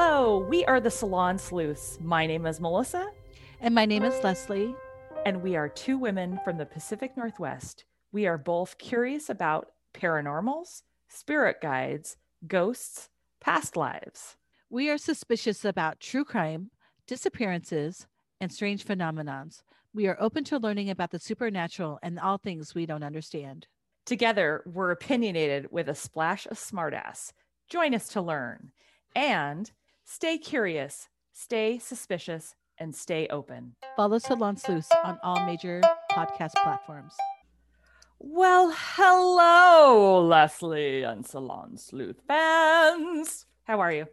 Hello, we are the Salon Sleuths. My name is Melissa, And my name is Leslie. and we are two women from the Pacific Northwest. We are both curious about paranormals, spirit guides, ghosts, past lives. We are suspicious about true crime, disappearances, and strange phenomenons. We are open to learning about the supernatural and all things we don't understand. Together, we're opinionated with a splash of smartass. Join us to learn. And stay curious, stay suspicious, and stay open. Follow Salon Sleuths on all major podcast platforms. Well, hello, Leslie and Salon Sleuth fans. How are you?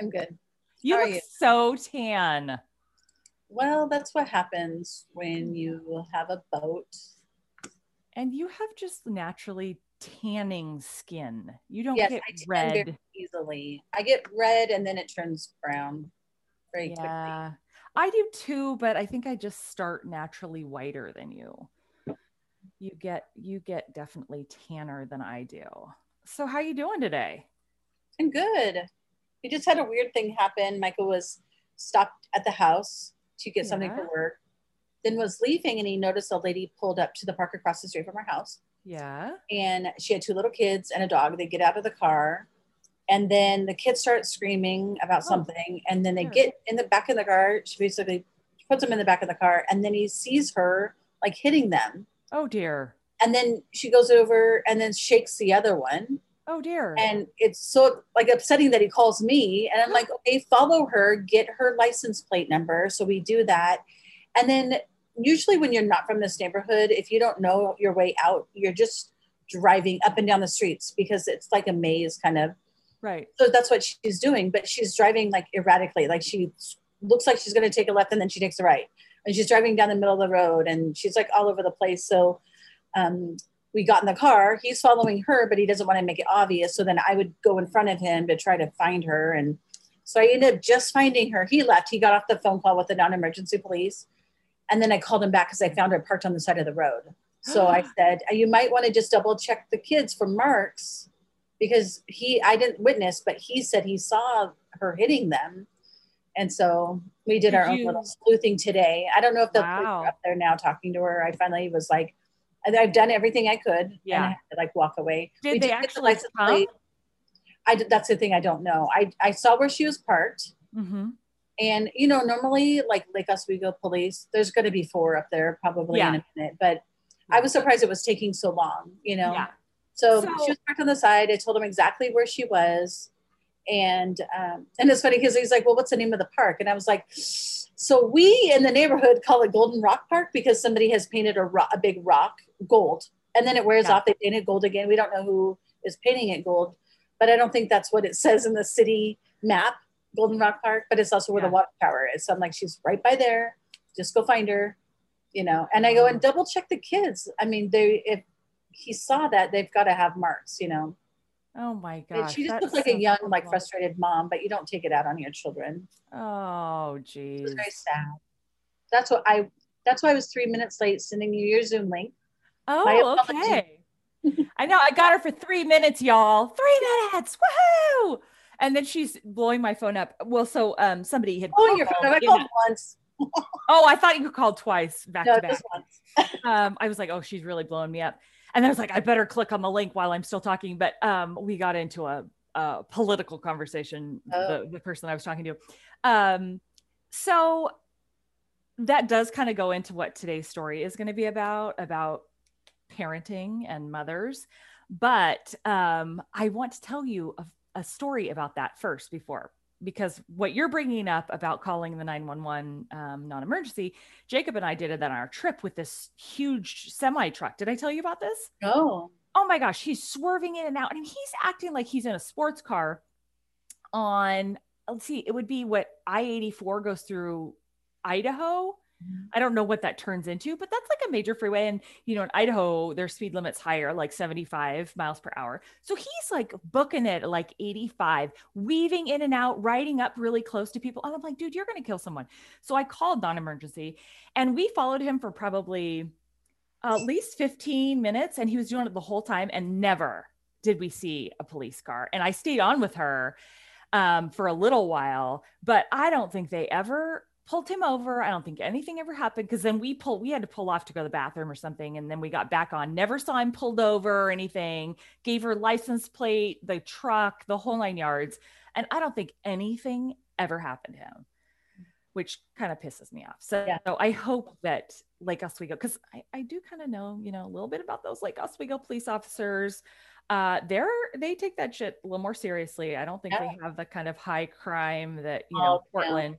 I'm good. You How look you? so tan. Well, that's what happens when you have a boat. And you have just naturally tanning skin. You don't yes, get red. very easily. I get red and then it turns brown very quickly. Yeah. I do too, but I think I just start naturally whiter than you. You get you get definitely tanner than I do. So how are you doing today? I'm good. We just had a weird thing happen. Michael was stopped at the house to get something for work, then was leaving and he noticed a lady pulled up to the park across the street from our house. Yeah. and she had two little kids and a dog. They get out of the car, and then the kids start screaming about Oh. something, and then they Yeah. get in the back of the car. She basically puts them in the back of the car, and then he sees her like hitting them, Oh dear. and then she goes over and then shakes the other one, Oh dear. and it's so like upsetting that he calls me, and I'm like, okay, follow her, get her license plate number. So we do that, and then usually when you're not from this neighborhood, if you don't know your way out, you're just driving up and down the streets because it's like a maze kind of. right. So that's what she's doing, but she's driving like erratically. Like she looks like she's going to take a left and then she takes a right. And she's driving down the middle of the road and she's like all over the place. So um, we got in the car. He's following her, but he doesn't want to make it obvious. So then I would go in front of him to try to find her. And so I ended up just finding her. He left. He got off the phone call with the non emergency police. And then I called him back because I found her parked on the side of the road. So I said, you might want to just double check the kids for marks because he, I didn't witness, but he said he saw her hitting them. And so we did, Did our own little sleuthing today. I don't know if the Wow. up there now talking to her. I finally was like, I've done everything I could. And Yeah. I had to like walk away. Did We they the actually license come? I did, that's the thing I don't know. I, I saw where she was parked. Mm-hmm. And you know, normally like Lake Oswego police, there's going to be four up there probably in a minute. But I was surprised it was taking so long. You know, Yeah. so, So- she was parked on the side. I told him exactly where she was, and um, and it's funny because he's like, "Well, what's the name of the park?" And I was like, "So we in the neighborhood call it Golden Rock Park because somebody has painted a, ro- a big rock gold, and then it wears Yeah. off. They paint it gold again. We don't know who is painting it gold, but I don't think that's what it says in the city map. Golden Rock Park, but it's also where Yeah. the water tower is. So I'm like, she's right by there. Just go find her, you know. And I go and double check the kids. I mean, they if he saw that, they've got to have marks, you know. Oh my god! she just looks like so a young, like frustrated mom, but you don't take it out on your children. Oh It geez. was very sad. That's what I. That's why I was three minutes late sending you your Zoom link. Oh, okay. I know. I got her for three minutes, y'all. Three minutes. Woohoo! And then she's blowing my phone up. Well, so um, somebody had. Oh, your phone. I called once. Oh, I thought you called twice back No, to back. just once. um, I was like, oh, she's really blowing me up. And I was like, I better click on the link while I'm still talking. But um, we got into a, a political conversation, Oh. the, the person I was talking to. Um, so that does kind of go into what today's story is going to be about, about parenting and mothers. But um, I want to tell you a, a story about that first before. Because what you're bringing up about calling the 911 um, non-emergency jacob and i did it on our trip with this huge semi truck. Did i tell you about this? Oh, oh my gosh he's swerving in and out and he's acting like he's in a sports car on let's see it would be what i-84 goes through idaho i don't know what that turns into but that's like a major freeway and you know in idaho their speed limit's higher like 75 miles per hour. So he's like booking it like 85 weaving in and out riding up really close to people and i'm like dude you're going to kill someone. So i called non-emergency and we followed him for probably at least 15 minutes and he was doing it the whole time and never did we see a police car and i stayed on with her um, for a little while but i don't think they ever pulled him over i don't think anything ever happened because then we pulled we had to pull off to go to the bathroom or something and then we got back on never saw him pulled over or anything gave her license plate the truck the whole nine yards and i don't think anything ever happened to him which kind of pisses me off. So, Yeah. I hope that Lake Oswego, because I, I do kind of know, you know, a little bit about those Lake Oswego police officers. Uh, they're they take that shit a little more seriously. I don't think they have the kind of high crime that you know Oh. Portland.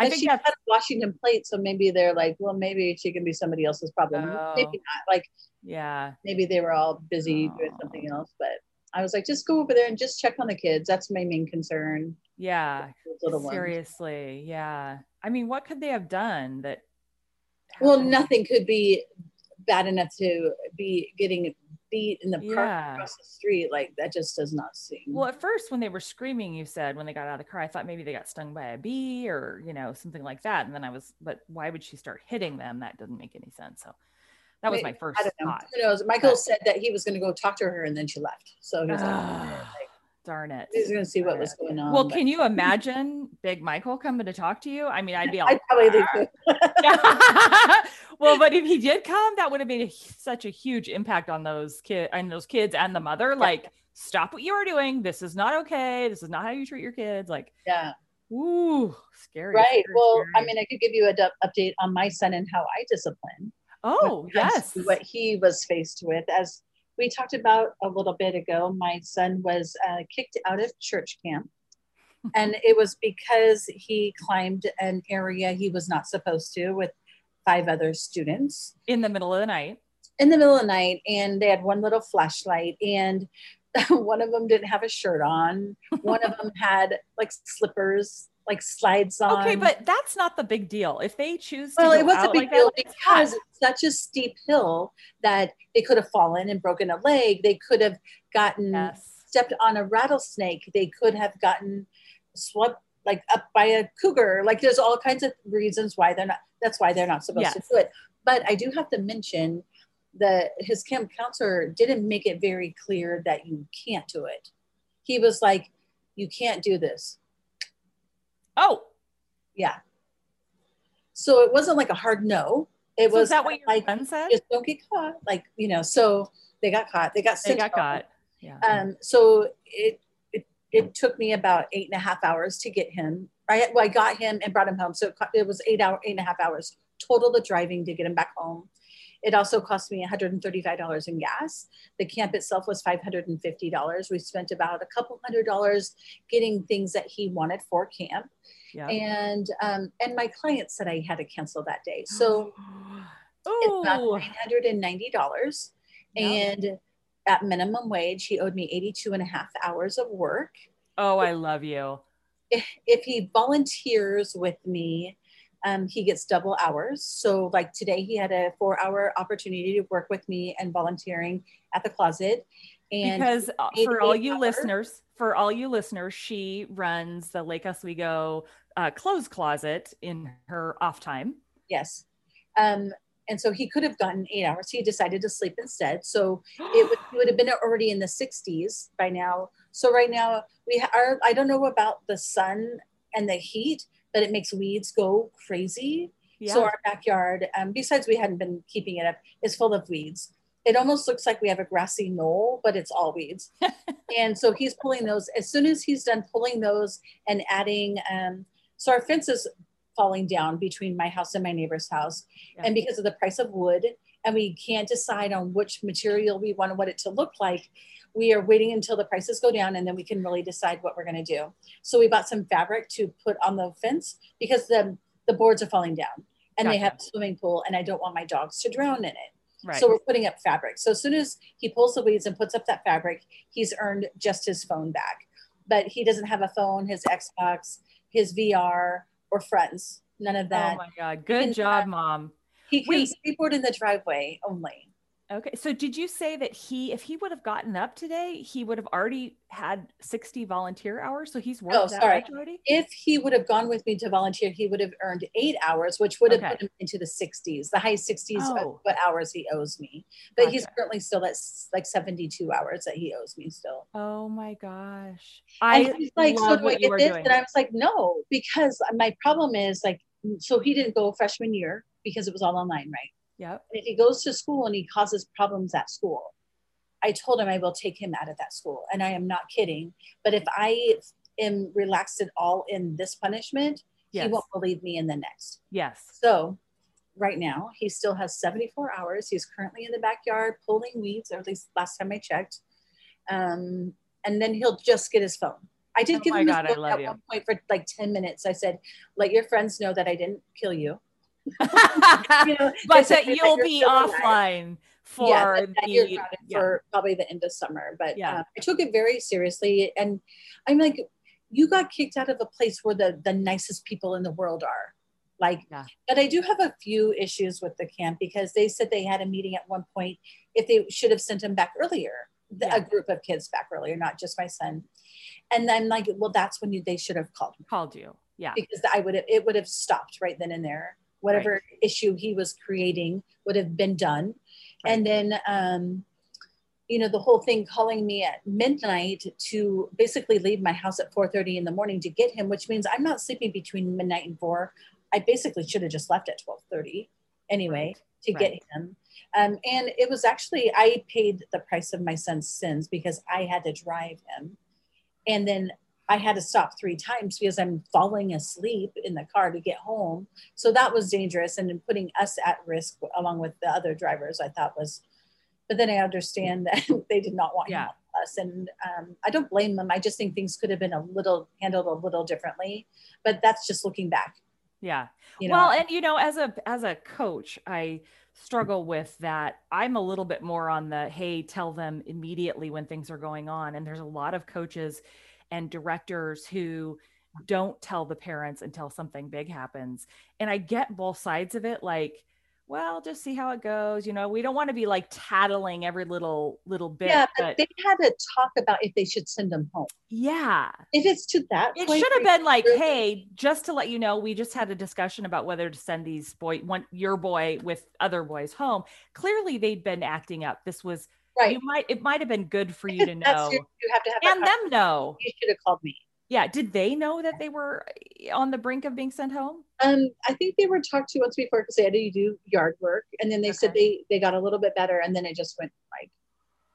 I and think she that's had a Washington plate, so maybe they're like, well, maybe she can be somebody else's problem. Oh. Maybe not. Oh. Like yeah, maybe they were all busy doing oh. something else. But I was like, just go over there and just check on the kids. That's my main concern. yeah. Little ones. Seriously, yeah. I mean, what could they have done that? Well, nothing could be bad enough to be getting beat in the park Yeah. across the street. Like that just does not seem. Well, at first, when they were screaming, you said when they got out of the car, I thought maybe they got stung by a bee or, you know, something like that. And then I was, but why would she start hitting them? That doesn't make any sense. So that was Wait, my first I don't know. thought. Who knows? Michael But- said that he was going to go talk to her, and then she left. So he was like, Ah, Darn it. he was going to see what was going on. Well, but can you imagine Big Michael coming to talk to you? I mean, I'd be all, I'd probably leave well, but if he did come, that would have made a, such a huge impact on those kids and those kids and the mother. Like, stop what you are doing. This is not okay. This is not how you treat your kids. Like, yeah. ooh, scary. Right. scary, Well, I mean, I could give you a update on my son and how I discipline. oh when it comes yes, What he was faced with. As we talked about a little bit ago, my son was uh, kicked out of church camp. And it was because he climbed an area he was not supposed to with five other students in the middle of the night. in the middle of the night. And they had one little flashlight, and one of them didn't have a shirt on. One of them had like slippers, like slides on. Okay, but that's not the big deal. If they choose to Well, go it was a big like deal that, because it's such a steep hill that they could have fallen and broken a leg. They could have gotten yes, stepped on a rattlesnake. They could have gotten swept like up by a cougar. Like there's all kinds of reasons why they're not. That's why they're not supposed to do it. But I do have to mention that his camp counselor didn't make it very clear that you can't do it. He was like, "You can't do this." Oh, Yeah. So it wasn't like a hard no. It so was that what your like son said? just don't get caught. Like, you know, so they got caught. They got sick. They got caught. Yeah. Um, so it, it it took me about eight and a half hours to get him. I well, I got him and brought him home. So it, it was eight hour, eight and a half hours total the driving to get him back home. It also cost me $135 in gas. The camp itself was $550. We spent about a couple hundred dollars getting things that he wanted for camp. yeah. And um, and my client said I had to cancel that day. So it's about oh, $990 and at minimum wage he owed me 82 and a half hours of work oh, I love you. if, if he volunteers with me, um, he gets double hours. So, like today, he had a four hour opportunity to work with me and volunteering at the closet. And because uh, for all you hours. listeners, for all you listeners, she runs the Lake Oswego uh, clothes closet in her off time. Yes. Um, and so he could have gotten eight hours. He decided to sleep instead. So it would, he would have been already in the 60s by now. So right now we are, I don't know about the sun and the heat, but it makes weeds go crazy. yeah. So our backyard, um, besides we hadn't been keeping it up, is full of weeds. It almost looks like we have a grassy knoll, but it's all weeds. and so he's pulling those. As soon as he's done pulling those and adding, um, so our fence is falling down between my house and my neighbor's house, Yeah. and because of the price of wood, and we can't decide on which material we want what it to look like. We are waiting until the prices go down, and then we can really decide what we're going to do. So we bought some fabric to put on the fence because the the boards are falling down and they have a swimming pool and I don't want my dogs to drown in it. right. So we're putting up fabric. So as soon as he pulls the weeds and puts up that fabric, he's earned just his phone back. But he doesn't have a phone, his Xbox, his VR, or friends. None of oh that. oh my God. Good job, mom. he can wait. skateboard in the driveway only. Okay. So did you say that he, if he would have gotten up today, he would have already had 60 volunteer hours? So he's worked Oh, sorry. already? If he would have gone with me to volunteer, he would have earned eight hours, which would have Okay. put him into the 60s, the high 60s of Oh. what hours he owes me. But he's currently still at like 72 hours that he owes me still. Oh my gosh. I he's like, so do I get this? doing. And I was like, no, because my problem is like, so he didn't go freshman year because it was all online, right? Yep. And if he goes to school and he causes problems at school, I told him I will take him out of that school. And I am not kidding. But if I am relaxed at all in this punishment, Yes. he won't believe me in the next. Yes. So right now, he still has 74 hours. He's currently in the backyard pulling weeds, or at least last time I checked. Um, and then he'll just get his phone. I did Oh give him God, I phone love at you. one point for like 10 minutes. I said, let your friends know that I didn't kill you. You know, but that "That you'll you're be still alive." offline for yeah, that, that the yeah. for probably the end of summer. But Yeah. uh, I took it very seriously, and I'm like, you got kicked out of a place where the the nicest people in the world are. Like, Yeah. but I do have a few issues with the camp because they said they had a meeting at one point if they should have sent him back earlier, the, Yeah. a group of kids back earlier, not just my son. And I'm like, well, that's when you, they should have called me called you. Yeah. because I would have it would have stopped right then and there. Whatever issue he was creating would have been done. And then um, you know, the whole thing calling me at midnight to basically leave my house at 4:30 in the morning to get him, which means I'm not sleeping between midnight and four. I basically should have just left at 12:30 anyway to get him. Um, and it was actually I paid the price of my son's sins because I had to drive him. And then I had to stop three times because I'm falling asleep in the car to get home. So that was dangerous and putting us at risk along with the other drivers, I thought was, but then I understand that they did not want Yeah. us. And um, I don't blame them. I just think things could have been a little handled a little differently, but that's just looking back. Yeah. You know, well, and you know, as a as a coach, I struggle with that. I'm a little bit more on the hey, tell them immediately when things are going on. And there's a lot of coaches and directors who don't tell the parents until something big happens. And I get both sides of it like well, just see how it goes. You know, we don't want to be like tattling every little little bit. yeah, but but they had to talk about if they should send them home. yeah. If it's to that It should have been like, hey, just to let you know, we just had a discussion about whether to send these boy, one your boy with other boys home. Clearly, they'd been acting up. This was right. you might it might have been good for you to know your- you have to have and them know. You should have called me. Yeah, did they know that they were eh, on the brink of being sent home? Um, I think they were talked to once before because they had to do yard work, and then they said they they got a little bit better, and then it just went like,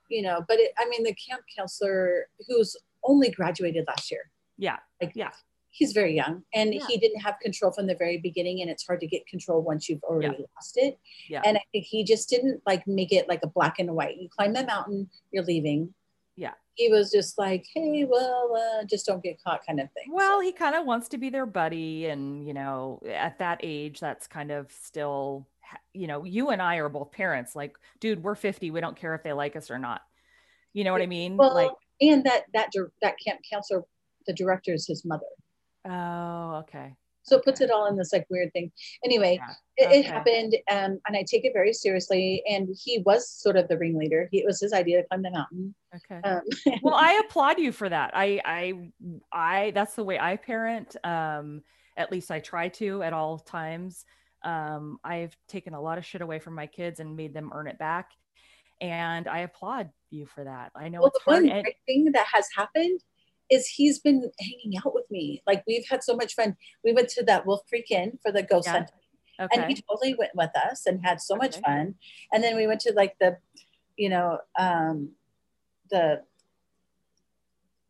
you know. But it, I mean, the camp counselor who's only graduated last year, Yeah, like Yeah. He's very young, and Yeah. he didn't have control from the very beginning, and it's hard to get control once you've already lost it. Yeah. And I think he just didn't like make it like a black and white. You climb the mountain, you're leaving. Yeah. He was just like, hey, well, uh, just don't get caught, kind of thing. Well, So- he kind of wants to be their buddy, and you know, at that age, that's kind of still, you know, you and I are both parents. Like, dude, we're fifty. We don't care if they like us or not. You know what I mean? Well, like, and that that that camp counselor, the director is his mother. Oh, okay. So it puts it all in this like weird thing. Anyway, Yeah. it, it happened, um, and I take it very seriously. And he was sort of the ringleader. He, it was his idea to climb the mountain. Okay. Um, well i applaud you for that i i i that's the way i parent um at least i try to at all times um i've taken a lot of shit away from my kids and made them earn it back and i applaud you for that i know well, it's the one and, great thing that has happened is he's been hanging out with me. Like we've had so much fun. We went to that Wolf Creek Inn for the ghost Yeah. hunt, okay and he totally went with us and had so much fun. And then we went to like the, you know, um, the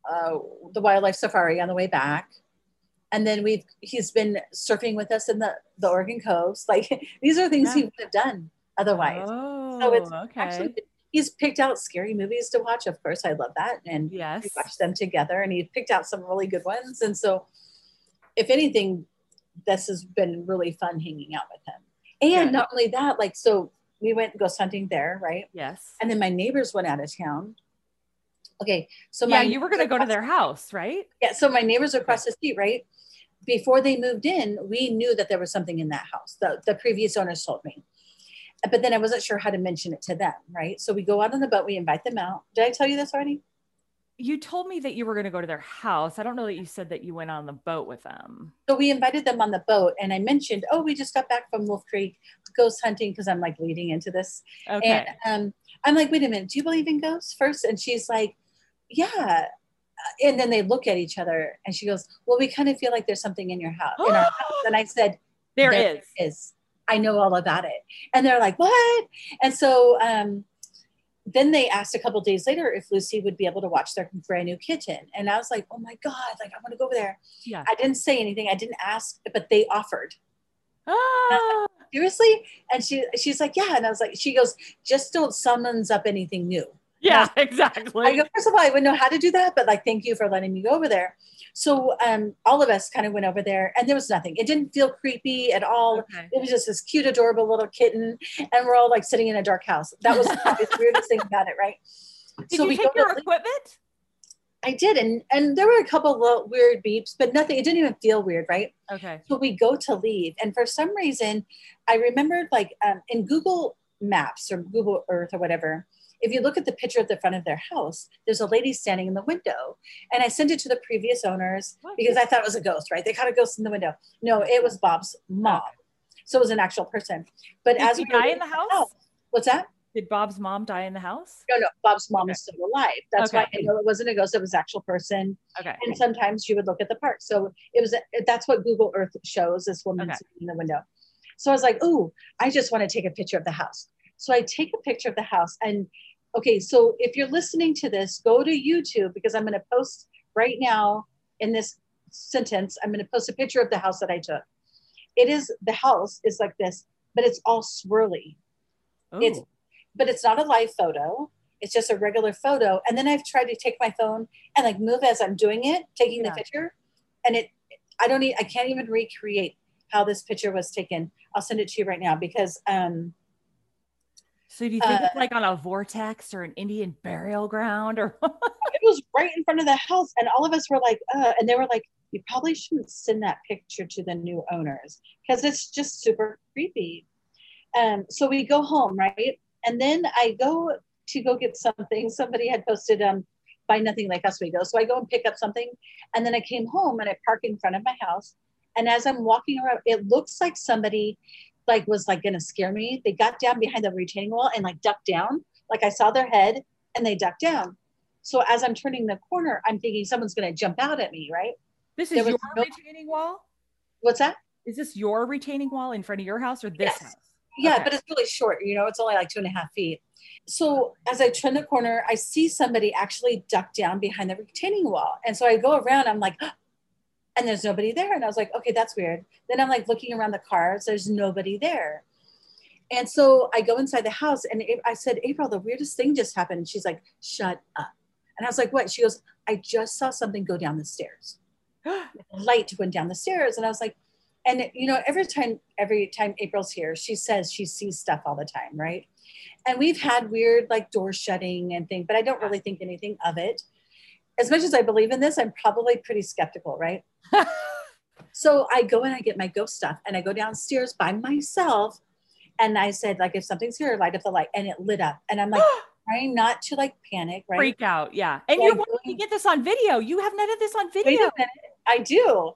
uh, the wildlife safari on the way back. And then we've he's been surfing with us in the the Oregon coast. Like these are things he would have done otherwise. oh it's okay Actually, he's picked out scary movies to watch. Of course, I love that, and we yes watched them together. And he picked out some really good ones. And so, if anything, this has been really fun hanging out with him. And Good. not only that, like so, we went ghost hunting there, right? yes And then my neighbors went out of town. Okay, so yeah you were going to go to their house right Yeah, so my neighbors across the street, right? Before they moved in, we knew that there was something in that house. The, the previous owners told me. But then I wasn't sure how to mention it to them, right? So we go out on the boat, we invite them out. Did I tell you this already? you told me that you were going to go to their house i don't know that you said that you went on the boat with them So we invited them on the boat, and I mentioned, oh, we just got back from Wolf Creek ghost hunting because I'm like leading into this. okay And um, I'm like, wait a minute, do you believe in ghosts first? And she's like, yeah. And then they look at each other, and she goes, well, we kind of feel like there's something in your house. In our house. And I said, there There is is. I know all about it. And they're like, what? And so um, then they asked a couple days later if Lucy would be able to watch their brand new kitten. And I was like, oh my God, like I want to go over there. yeah I didn't say anything. I didn't ask, but they offered. Ah, Seriously? And she she's like, yeah. And I was like, she goes, just don't summons up anything new. yeah exactly I go, first of all, I wouldn't know how to do that, but like, thank you for letting me go over there. So um, all of us kind of went over there and there was nothing. It didn't feel creepy at all. okay it was just this cute, adorable little kitten, and we're all like sitting in a dark house. That was the weirdest thing about it, right? did you we take your equipment I did, and and there were a couple little weird beeps, but nothing. It didn't even feel weird, right? okay So we go to leave, and for some reason, I remembered like um, in Google Maps or Google Earth or whatever. If you look at the picture at the front of their house, there's a lady standing in the window. And I sent it to the previous owners What? because I thought it was a ghost, right? They caught a ghost in the window. No, it was Bob's mom. So it was an actual person. But Did as we die in the leaving house? Oh, what's that? Did Bob's mom die in the house? No, no, Bob's mom Okay. is still alive. That's why I know it wasn't a ghost, it was an actual person. Okay. And sometimes she would look at the park. So it was that's what Google Earth shows this woman Okay. sitting in the window. So I was like, ooh, I just want to take a picture of the house. So I take a picture of the house. And okay, so if you're listening to this, go to YouTube because I'm going to post right now in this sentence, I'm going to post a picture of the house that I took. It is the house is like this, but it's all swirly. It's but it's not a live photo. It's just a regular photo. And then I've tried to take my phone and like move as I'm doing it, taking Yeah. the picture. And it, I don't need, I can't even recreate how this picture was taken. I'll send it to you right now because um, So do you think it's uh, like on a vortex or an Indian burial ground or it was right in front of the house. And all of us were like, uh, and they were like, you probably shouldn't send that picture to the new owners because it's just super creepy. Um, so we go home, right? And then I go to go get something. Somebody had posted um buy nothing like us we go. So I go and pick up something. And then I came home and I park in front of my house. And as I'm walking around, it looks like somebody like was like gonna scare me. They got down behind the retaining wall and like ducked down. Like I saw their head and they ducked down. So as I'm turning the corner, I'm thinking someone's gonna jump out at me, right? this is your no- retaining wall? What's that? Is this your retaining wall in front of your house or this Yes. house? Yeah, Okay. but it's really short, you know, it's only like two and a half feet. So as I turn the corner, I see somebody actually duck down behind the retaining wall. And so I go around, I'm like, and there's nobody there. And I was like, okay, that's weird. Then I'm like looking around the cars, there's nobody there. And so I go inside the house and I said, April, the weirdest thing just happened. And she's like, shut up. And I was like, what? She goes, I just saw something go down the stairs. light went down the stairs and i was like and you know every time every time april's here she says she sees stuff all the time right and we've had weird like door shutting and things but i don't really think anything of it as much as i believe in this i'm probably pretty skeptical right So I go and I get my ghost stuff and I go downstairs by myself. And I said, like, if something's here, light up the light. And it lit up. And I'm like, trying not to like panic, right? Freak out. Yeah. And So you're I wanting to get this on video. You have none of this on Wait video. a minute. I do.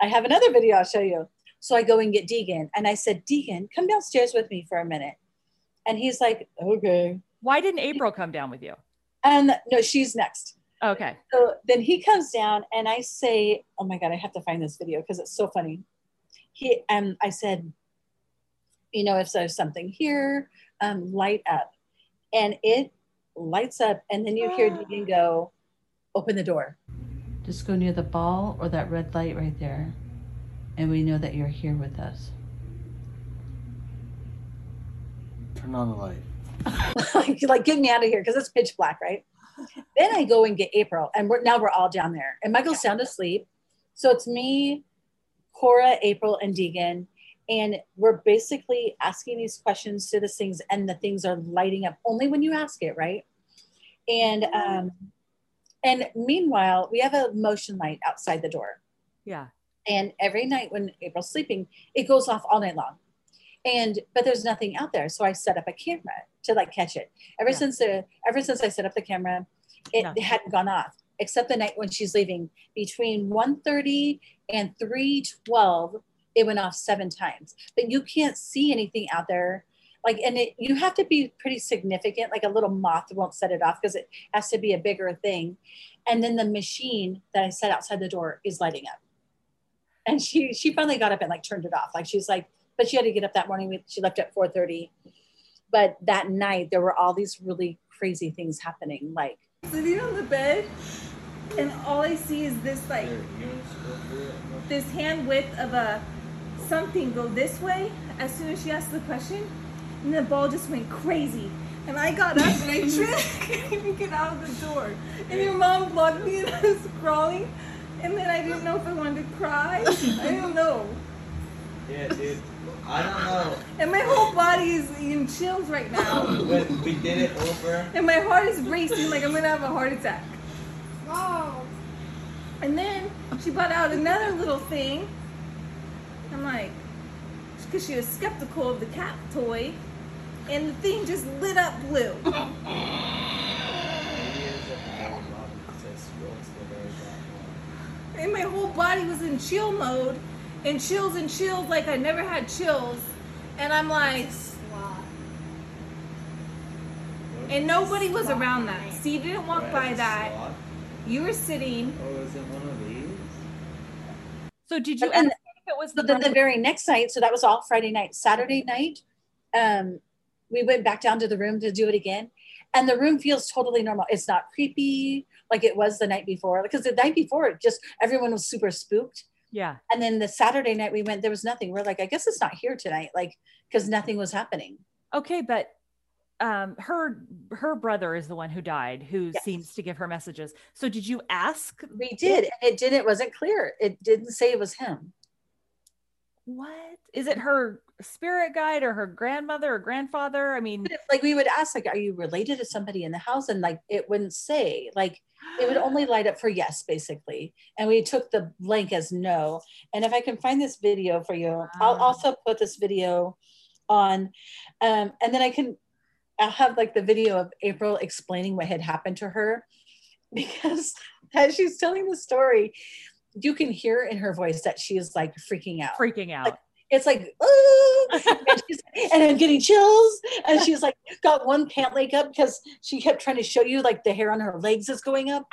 I have another video I'll show you. So I go and get Deegan. And I said, Deegan, come downstairs with me for a minute. And he's like, okay. Why didn't April come down with you? And no, she's next. Okay. So then he comes down and I say, Oh my God, I have to find this video because it's so funny. He and I said, you know, if there's something here, um, light up. And it lights up, and then you hear Deegan go, open the door. Just go near the ball or that red light right there, and we know that you're here with us. Turn on the light. like, like, get me out of here because it's pitch black, right? Then I go and get April, and we're now we're all down there. And Michael's sound asleep. So it's me, Cora, April, and Deegan. And we're basically asking these questions to the things, and the things are lighting up only when you ask it, right? And um, and meanwhile, we have a motion light outside the door. Yeah. And every night when April's sleeping, it goes off all night long. And but there's nothing out there. So I set up a camera to like catch it. Ever Yeah. since the ever since I set up the camera, it Yeah. hadn't gone off. Except the night when she's leaving. Between 1:30 and 3:12, it went off seven times. But you can't see anything out there. Like, and it you have to be pretty significant, like a little moth won't set it off because it has to be a bigger thing. And then the machine that I set outside the door is lighting up and she she finally got up and like turned it off like she's like but she had to get up that morning she left at 4.30 but that night there were all these really crazy things happening like sitting on the bed and all I see is this like this hand width of a something go this way. As soon as she asked the question and the ball just went crazy. And I got up and I tried to get out of the door. And your mom blocked me and I was crawling. And then I didn't know if I wanted to cry. I don't know. Yeah, dude. I don't know. and my whole body is in chills right now When we did it over, and my heart is racing like I'm gonna have a heart attack. And then she brought out another little thing. I'm like, because she was skeptical of the cat toy, and the thing just lit up blue. And my whole body was in chill mode, and chills and chills like I never had chills. And I'm like, and nobody was around that. Steve didn't walk by that. You were sitting. Oh, is it one of these? So did you But then- ask if it was the but then the very next night so that was all friday night saturday night um we went back down to the room to do it again and the room feels totally normal it's not creepy like it was the night before because the night before it just everyone was super spooked Yeah. and then the saturday night we went there was nothing we're like i guess it's not here tonight like because nothing was happening Okay, but um her her brother is the one who died who Yes. seems to give her messages. So did you ask we did and it didn't it wasn't clear it didn't say it was him what? Is it her spirit guide or her grandmother or grandfather? I mean, like we would ask like are you related to somebody in the house and like it wouldn't say like it would only light up for yes basically and we took the blank as no and if i can find this video for you i'll also put this video on um, and then i can i'll have like the video of april explaining what had happened to her because as she's telling the story you can hear in her voice that she is like freaking out freaking out. It's like, and, and I'm getting chills. And she's like, got one pant leg up because she kept trying to show you like the hair on her legs is going up.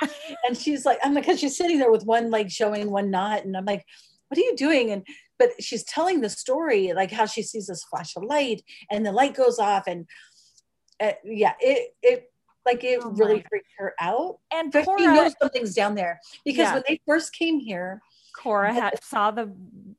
And she's like, I'm like, because she's sitting there with one leg showing, one not. And I'm like, what are you doing? And but she's telling the story like how she sees this flash of light and the light goes off. And uh, yeah, it, it, like it Oh really freaked her out. And But she knows something's down there because Yeah. when they first came here, Cora had, saw the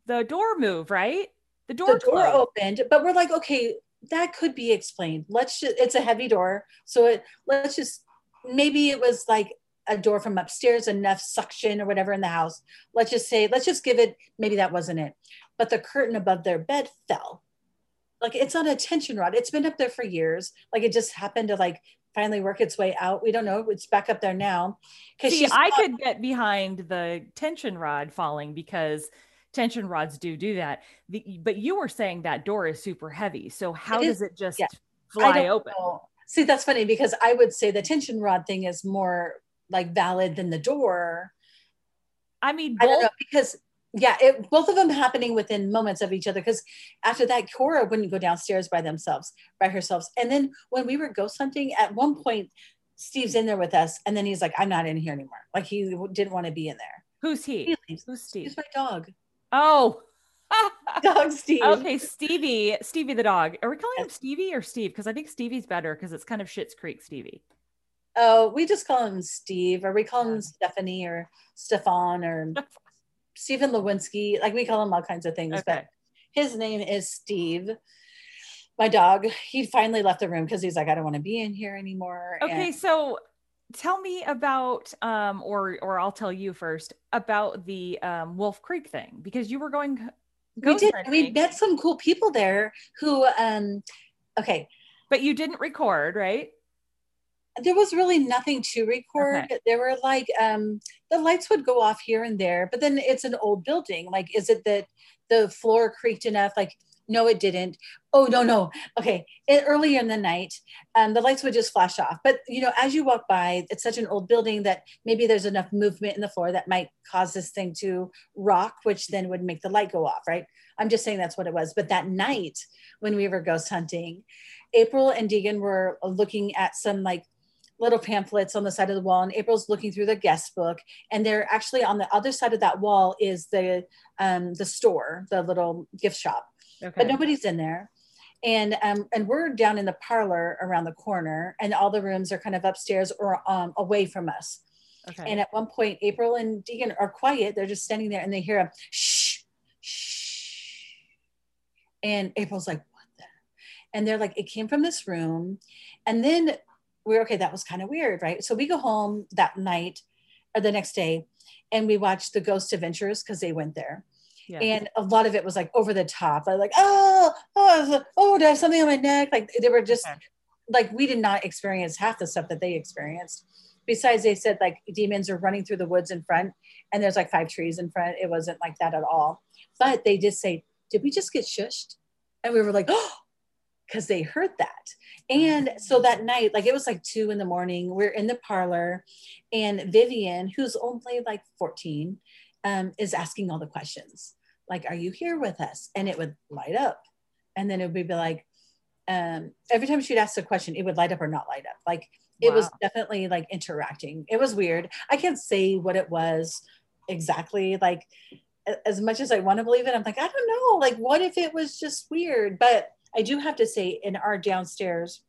the door move, right? The door, the door closed. opened but we're like okay that could be explained. Let's just it's a heavy door so it let's just maybe it was like a door from upstairs enough suction or whatever in the house. Let's just say let's just give it maybe that wasn't it. But the curtain above their bed fell. Like it's on a tension rod. It's been up there for years. Like it just happened to like finally work its way out we don't know it's back up there now because See, I could get behind the tension rod falling because tension rods do do that. The, but you were saying that door is super heavy. So how It does it just yeah. Fly open? know. See, that's funny because I would say the tension rod thing is more like valid than the door. I mean, I don't know because yeah, it, both of them happening within moments of each other. Because after that, Cora wouldn't go downstairs by themselves, by herself. And then when we were ghost hunting, at one point, Steve's in there with us, and then he's like, "I'm not in here anymore." Like he didn't want to be in there. who's he? He leaves. Who's Steve? He's my dog. Oh. Dog Steve. okay, Stevie, Stevie the dog. Are we calling him Stevie or Steve? Because I think Stevie's better because it's kind of Schitt's Creek Stevie. Oh, we just call him Steve, or we call him Stephanie, or Stefan, or Stephen Lewinsky. Like we call him all kinds of things, but his name is Steve. My dog. He finally left the room because he's like, I don't want to be in here anymore. Okay, And so tell me about um or or I'll tell you first about the um Wolf Creek thing because you were going we did. We met some cool people there who, um, okay, but you didn't record, right? There was really nothing to record. There were like um the lights would go off here and there, but then it's an old building. Like, is it that the floor creaked enough? Like, no, it didn't. Oh no, no. Okay. It, earlier in the night, um, the lights would just flash off. But you know, as you walk by, it's such an old building that maybe there's enough movement in the floor that might cause this thing to rock, which then would make the light go off, right? I'm just saying that's what it was. But that night when we were ghost hunting, April and Deegan were looking at some like little pamphlets on the side of the wall and april's looking through the guest book and they're actually on the other side of that wall is the um the store the little gift shop. Okay. but nobody's in there. And um and we're down in the parlor around the corner and all the rooms are kind of upstairs or um away from us. Okay. and at one point april and deegan are quiet. They're just standing there and they hear a shh shh. And april's like what the? And they're like it came from this room. And then we're okay that was kind of weird right? So we go home that night or the next day and we watch the ghost adventures because they went there. Yeah. and a lot of it was like over the top. I like oh oh I was like, oh do I have something on my neck? Like they were just like we did not experience half the stuff that they experienced. Besides they said like demons are running through the woods in front and there's like five trees in front. It wasn't like that at all. But they did say did we just get shushed? And we were like oh because they heard that. And so that night like it was like two in the morning we're in the parlor and vivian who's only like 14 um, is asking all the questions. Like are you here with us? And it would light up. And then it would be like um, every time she'd ask a question it would light up or not light up. Like it was definitely like interacting. It was weird. I can't say what it was exactly. Like as much as i want to believe it i'm like i don't know. Like what if it was just weird? But i do have to say in our downstairs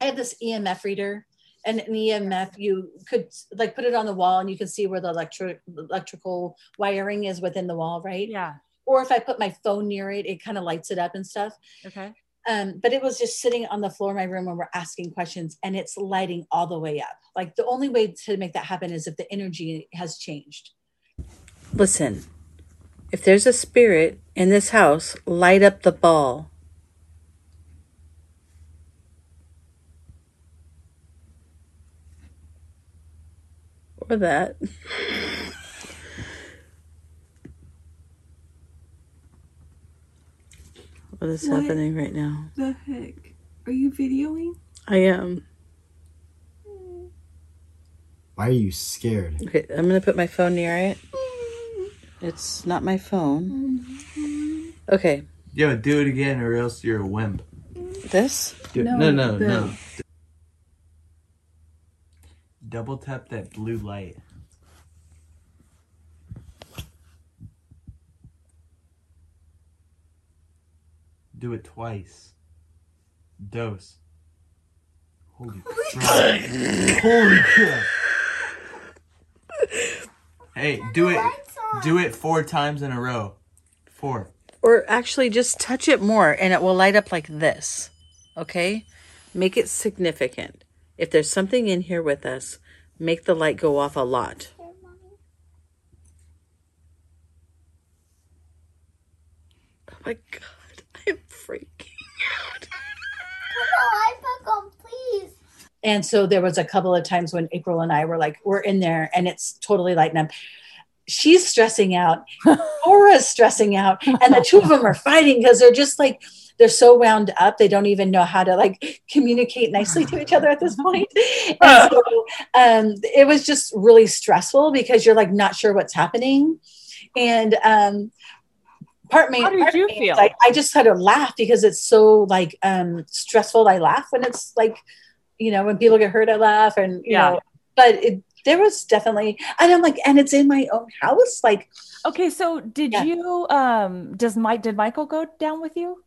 i have this emf reader and an emf you could like put it on the wall and you can see where the electric electrical wiring is within the wall right yeah. or if i put my phone near it it kind of lights it up and stuff Okay. um, but it was just sitting on the floor of my room when we're asking questions and it's lighting all the way up. Like the only way to make that happen is if the energy has changed. Listen, if there's a spirit in this house, light up the ball. Or that. What is What? happening right now? The heck? Are you videoing? I am. Why are you scared? Okay, I'm gonna put my phone near it. It's not my phone. Okay, Yo, do it again or else you're a wimp. this. Do No, no, no, the- no. Double tap that blue light. Do it twice. Dose. Holy crap. Holy crap. Hey, do it. Do it four times in a row. Four. Or actually, just touch it more and it will light up like this. Okay? Make it significant. If there's something in here with us, make the light go off a lot. Oh my god, I'm freaking out. On, please. And so there was a couple of times when April and I were like, we're in there and it's totally lighting up. she's stressing out, Laura's stressing out, and the two of them are fighting because they're just like they're so wound up they don't even know how to like communicate nicely to each other at this point. And so um, it was just really stressful because you're like not sure what's happening, and um, part me. How did you feel? Like I just had to laugh because it's so like um, stressful. I laugh when it's like you know when people get hurt. I laugh and you Yeah. know, but it, there was definitely and I'm like and it's in my own house like Okay, so did Yeah. you um does Mike did Michael go down with you?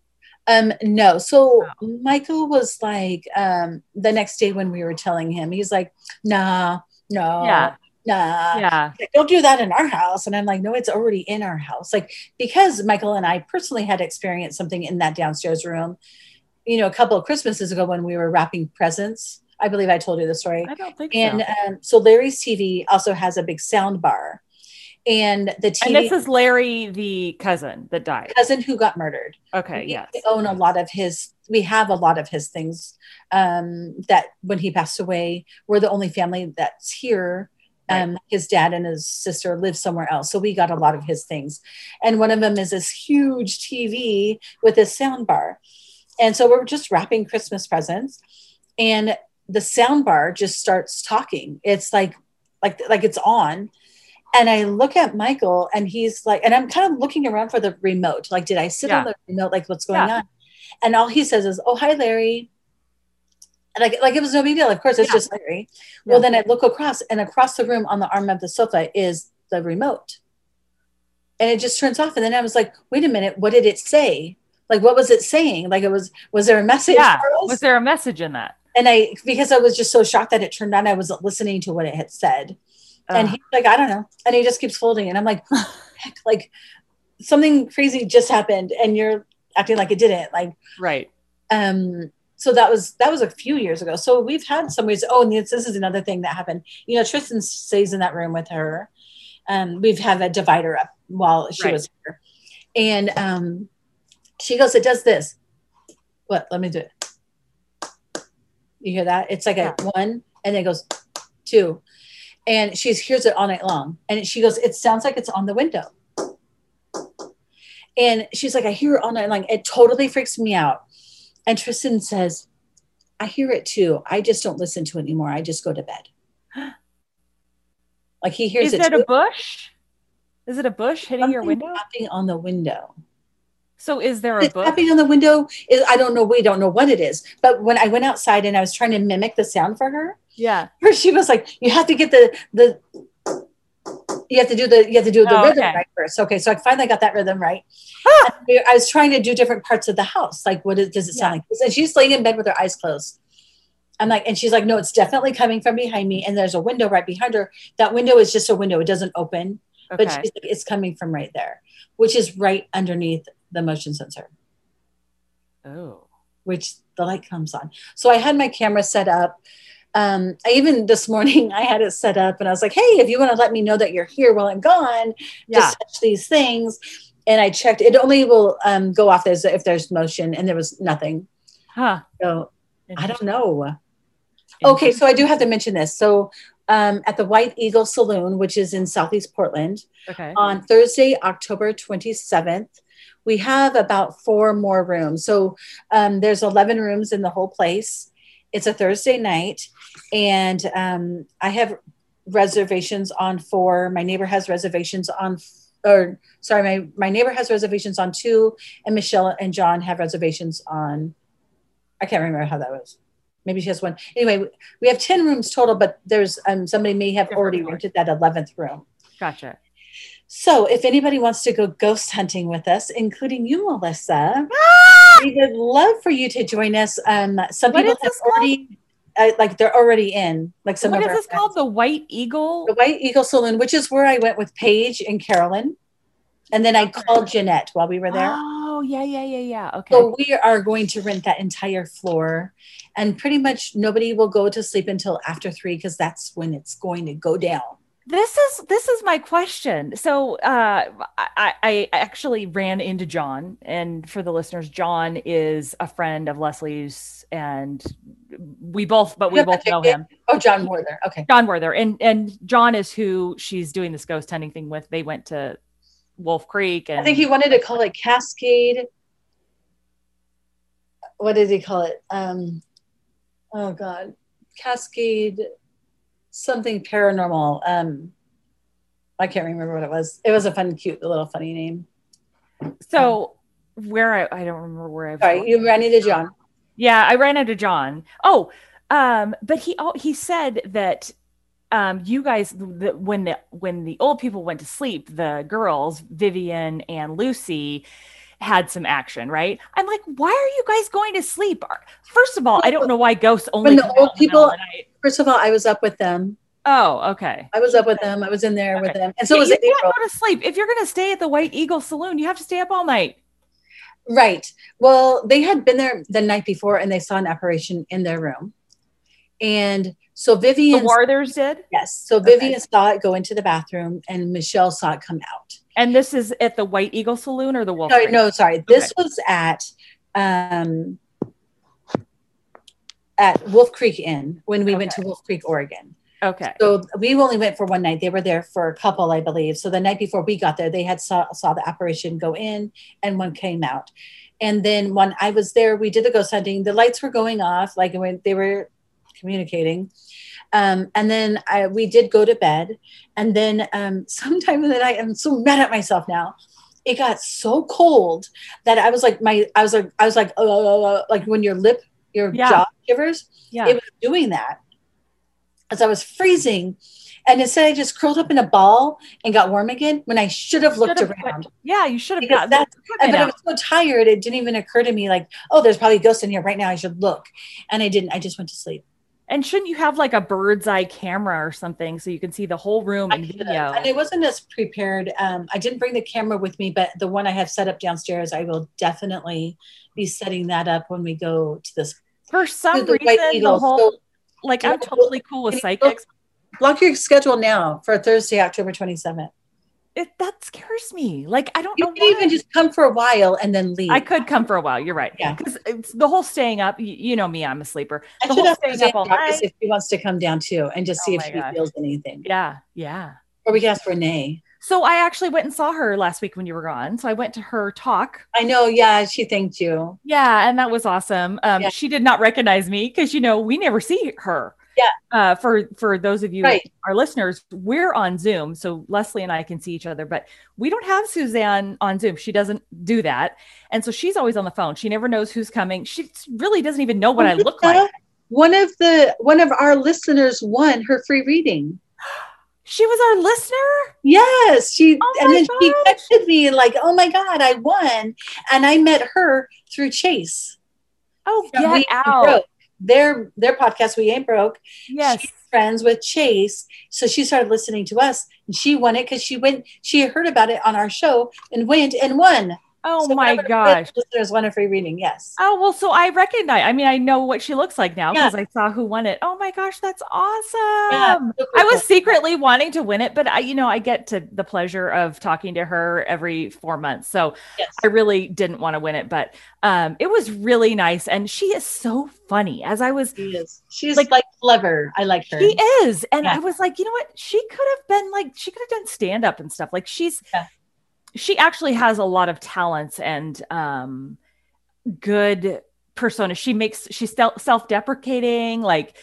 Um, no. So Michael was like, um, the next day when we were telling him, he's like, nah, no, Yeah. nah, Yeah. like, don't do that in our house. And I'm like, no, it's already in our house. Like, because Michael and I personally had experienced something in that downstairs room, you know, a couple of Christmases ago when we were wrapping presents. I believe I told you the story. I don't think And so. um, so Larry's TV also has a big sound bar. And the TV And this is Larry, the cousin that died. cousin who got murdered. Okay, we yes. own a lot of his we have a lot of his things um that when he passed away we're the only family that's here um his dad and his sister live somewhere else so we got a lot of his things and one of them is this huge tv with this sound bar and so we're just wrapping christmas presents and the sound bar just starts talking it's like like like it's on and I look at Michael and he's like, and I'm kind of looking around for the remote. Like, did I sit on the remote? Like, what's going Yeah. on? And all he says is, Oh, hi, Larry. And like, like it was no big deal. Of course, it's Yeah. just Larry. Well, then I look across, and across the room on the arm of the sofa is the remote. And it just turns off. And then I was like, wait a minute, what did it say? Like, what was it saying? Like, it was, was there a message? Yeah. Was there a message in that? and I, because I was just so shocked that it turned on, I wasn't listening to what it had said and Ugh. he's like, I don't know. And he just keeps folding. And I'm like, heck, like something crazy just happened and you're acting like it didn't. Like, right. um, so that was that was a few years ago. So we've had some ways. Oh, and this, this is another thing that happened. You know, Tristan stays in that room with her. Um, we've had a divider up while she Right. was here. And um she goes, it does this. What? Let me do it. You hear that? It's like a one and then it goes two. And she hears it all night long. And she goes, it sounds like it's on the window. And she's like, I hear it all night long. It totally freaks me out. And Tristan says, I hear it too. I just don't listen to it anymore. I just go to bed. Like he hears Is it. it a bush? Is it a bush hitting your window? Tapping on the window. So is there a It's bush? tapping on the window is I don't know. We don't know what it is. But when I went outside and I was trying to mimic the sound for her, Yeah. she was like, "You have to get the the." You have to do the you have to do the Oh, rhythm okay. right first. Okay, so I finally got that rhythm right. I was trying to do different parts of the house. Like, what is, does it sound like? And she's laying in bed with her eyes closed. I'm like, and she's like, no, it's definitely coming from behind me. And there's a window right behind her. That window is just a window; it doesn't open. But she's like, it's coming from right there, which is right underneath the motion sensor Oh. which the light comes on. So I had my camera set up. Um, I even this morning I had it set up and I was like, hey, if you want to let me know that you're here while I'm gone, Yeah. just touch these things. And I checked, it only will um, go off as if there's motion, and there was nothing. Huh. So I don't know. Okay, so I do have to mention this. So um, at the White Eagle Saloon, which is in Southeast Portland, Okay. on Thursday, October 27th. We have about four more rooms. So um, there's 11 rooms in the whole place. It's a Thursday night, and um, I have reservations on four. My neighbor has reservations on, or sorry, my, my neighbor has reservations on two, and Michelle and John have reservations on, I can't remember how that was. Maybe she has one. Anyway, we have 10 rooms total, but there's um, somebody may have already rented that 11th room. Gotcha. So, if anybody wants to go ghost hunting with us, including you, Melissa, we would love for you to join us. Um, some What people have already, uh, like, they're already in. Like some What is this called? The White Eagle? the White Eagle Saloon, which is where I went with Paige and Carolyn, and then I called Jeanette while we were there. Oh, yeah, yeah, yeah, yeah. Okay. So we are going to rent that entire floor, and pretty much nobody will go to sleep until after three because that's when it's going to go down. This is this is my question so uh I, I actually ran into john and for the listeners john is a friend of leslie's and we both, but we both know him. Oh, John Werther. Okay. John Werther. And and John is who she's doing this ghost hunting thing with. They went to Wolf Creek and I think he wanted to call it Cascade. What did he call it? Um, oh God, Cascade, something paranormal. Um, I can't remember what it was. It was a fun, cute, little funny name. so where I, I don't remember where I Sorry, you ran into John. Yeah, I ran into John. Oh, um, but he oh, he said that um, you guys the, when the when the old people went to sleep, the girls Vivian and Lucy had some action, right? I'm like, why are you guys going to sleep? First of all, I don't know why ghosts only When the old out in the middle people, the night. First of all, I was up with them. Oh, okay. I was up with them. I was in there with them, and so Yeah, was you can't go to sleep if you're going to stay at the White Eagle Saloon. You have to stay up all night. Right. Well, they had been there the night before, and they saw an apparition in their room, and so Vivian The. Werthers did, Yes. So Vivian saw it go into the bathroom, and Michelle saw it come out. and this is at the White Eagle Saloon or the Wolf. Sorry, no, sorry. This was at um at Wolf Creek Inn when we went to Wolf Creek, Oregon. Okay. So we only went for one night. They were there for a couple, I believe. So the night before we got there, they had saw, saw the apparition go in and one came out. And then when I was there, we did the ghost hunting. The lights were going off, like when they were communicating. Um, and then I, we did go to bed. And then um, sometime in the night, I'm so mad at myself now. It got so cold that I was like, my, I was like, I was like, uh, like when your lip, your Yeah. jaw shivers Yeah. it was doing that as I was freezing. And instead, I just curled up in a ball and got warm again when I should have looked Should've- around. yeah, you should have gotten that's- the but I was so tired, it didn't even occur to me like, oh, there's probably a ghost in here right now. I should look. And I didn't. I just went to sleep. And shouldn't you have like a bird's eye camera or something so you can see the whole room in video? And I wasn't as prepared. Um, I didn't bring the camera with me, but the one I have set up downstairs, I will definitely be setting that up when we go to this. For some the reason, the whole So like I'm totally cool with can you go- psychics. block your schedule now for Thursday, October 27th. It, that scares me. Like I don't You know. can even just come for a while and then leave. I could come for a while. You're right. Yeah. Because it's the whole staying up. You, you know me. I'm a sleeper. I should whole staying up all night. if she wants to come down too and just Oh see if gosh. feels anything. Yeah. Yeah. Or we can ask Renee. So I actually went and saw her last week when you were gone. So I went to her talk. I know, yeah, she thanked you. Yeah, and that was awesome. Um, Yeah. She did not recognize me because you know we never see her. Yeah. Uh, for for those of you Right. our listeners, we're on Zoom, so Leslie and I can see each other, but we don't have Suzanne on Zoom. She doesn't do that, and so she's always on the phone. She never knows who's coming. She really doesn't even know what I look like. One of the one of our listeners won her free reading. She was our listener. Yes, she Oh and then she texted me like, "Oh my god, I won!" And I met her through Chase. Oh, from get out! Broke. Their their podcast, We Ain't Broke. Yes. She's friends with Chase, so she started listening to us, and she won it because she went. She heard about it on our show and went and won. Oh So my one gosh. won a free reading. Yes. Oh well, so I recognize. I mean, I know what she looks like now Yeah. because I saw who won it. Oh my gosh, that's awesome! Yeah, so I was secretly wanting to win it, but I, you know, I get to the pleasure of talking to her every four months, so Yes. I really didn't want to win it. But um, it was really nice, and she is so funny. As I was, She is. She's Like- like, clever. I like her. she is, and Yeah. I was like, you know what? She could have been like, she could have done stand up and stuff. Like she's, Yeah. She actually has a lot of talents and um, good persona. She makes she's self deprecating. Like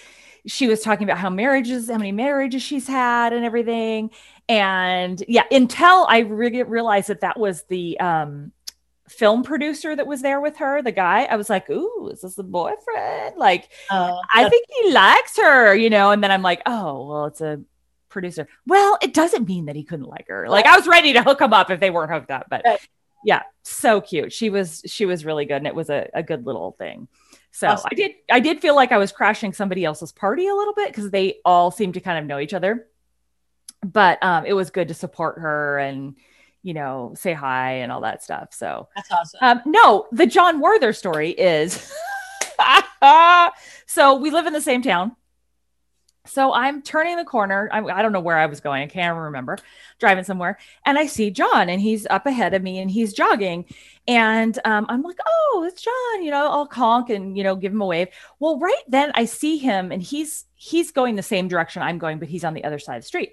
she was talking about how marriages, how many marriages she's had, and everything. And yeah, until I re- realized that that was the um, film producer that was there with her, the guy. I was like, "Ooh, is this the boyfriend?" Like Oh, I think he likes her, you know. And then I'm like, oh, well, it's a producer. Well, it doesn't mean that he couldn't like her. Like I was ready to hook them up if they weren't hooked up, but Right. yeah, so cute. She was she was really good, and it was a, a good little thing. So Awesome. I did I did feel like I was crashing somebody else's party a little bit because they all seemed to kind of know each other. But um, it was good to support her and you know say hi and all that stuff. So that's awesome. um, no, the John Werther story is so we live in the same town. So I'm turning the corner. I, I don't know where I was going. I can't remember. Driving somewhere, and I see John, and he's up ahead of me, and he's jogging. And um, I'm like, "Oh, it's John!" You know, I'll conk and you know give him a wave. Well, right then I see him, and he's he's going the same direction I'm going, but he's on the other side of the street.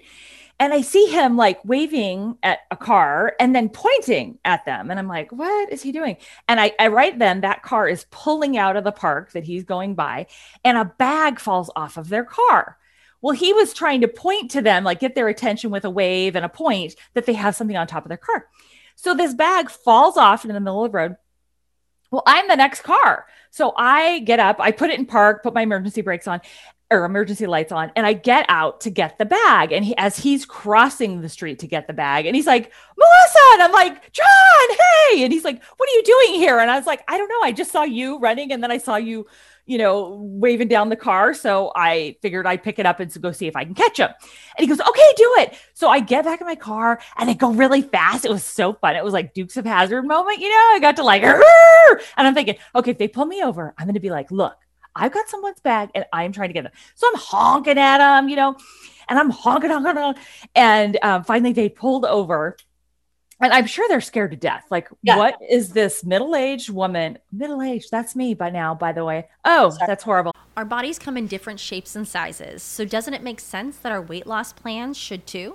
And I see him like waving at a car and then pointing at them. And I'm like, what is he doing? And I, I right then that car is pulling out of the park that he's going by, and a bag falls off of their car. Well, he was trying to point to them, like get their attention with a wave and a point that they have something on top of their car. So this bag falls off in the middle of the road. Well, I'm the next car. So I get up, I put it in park, put my emergency brakes on, or emergency lights on and I get out to get the bag. And he, as he's crossing the street to get the bag, and he's like, Melissa. And I'm like, John, hey. And he's like, What are you doing here? And I was like, I don't know. I just saw you running and then I saw you, you know, waving down the car. So I figured I'd pick it up and go see if I can catch him. And he goes, Okay, do it. So I get back in my car and I go really fast. It was so fun. It was like Dukes of Hazzard moment, you know, I got to like, and I'm thinking, okay, if they pull me over, I'm going to be like, Look, I've got someone's bag and I'm trying to get them. So I'm honking at them, you know, and I'm honking, honking, honking. And um, finally they pulled over. And I'm sure they're scared to death. Like, yeah. what is this middle aged woman? Middle aged, that's me by now, by the way. Oh, Sorry. that's horrible. Our bodies come in different shapes and sizes. So, doesn't it make sense that our weight loss plans should too?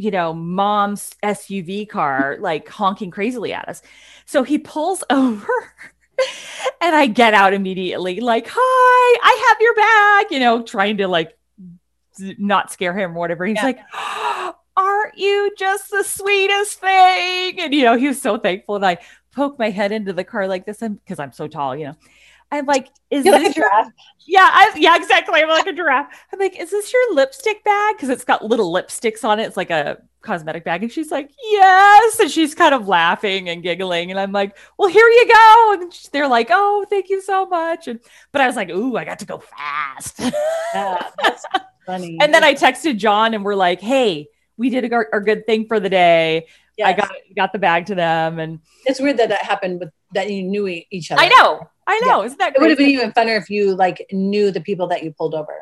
you know, mom's SUV car, like honking crazily at us. So he pulls over and I get out immediately, like, hi, I have your bag, you know, trying to like not scare him or whatever. He's yeah. like, aren't you just the sweetest thing? And, you know, he was so thankful. And I poke my head into the car like this And because I'm so tall, you know. I'm like, is You're this like your, yeah, I, yeah, exactly. I'm like a giraffe. I'm like, is this your lipstick bag? Because it's got little lipsticks on it. It's like a cosmetic bag. And she's like, yes. And she's kind of laughing and giggling. And I'm like, well, here you go. And they're like, oh, thank you so much. And but I was like, ooh, I got to go fast. Yeah, that's funny. and then I texted John and we're like, hey, we did a, a good thing for the day. Yes. I got got the bag to them, and it's weird that that happened with that you knew each other. I know, I know. Yeah. Isn't that? It would have been even funner if you like knew the people that you pulled over.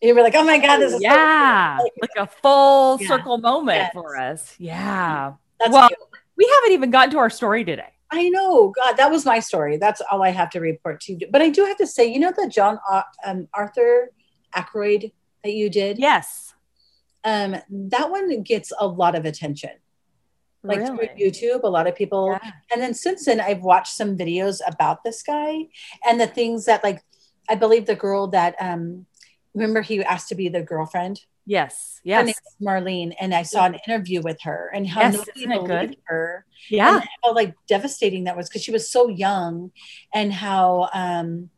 You were like, "Oh my god, this is yeah, so like, like, a full yeah. circle moment yes. for us." Yeah. That's well, cute. we haven't even gotten to our story today. I know. God, that was my story. That's all I have to report to you. But I do have to say, you know, the John um, Arthur Ackroyd that you did. Yes. Um, that one gets a lot of attention like really? through YouTube. A lot of people, yeah. and then since then, I've watched some videos about this guy and the things that, like, I believe the girl that, um, remember he asked to be the girlfriend Yes. Yes. Marlene, and I saw an interview with her and how Yes, nobody believed good? her. Yeah. and how like devastating that was because she was so young, and how um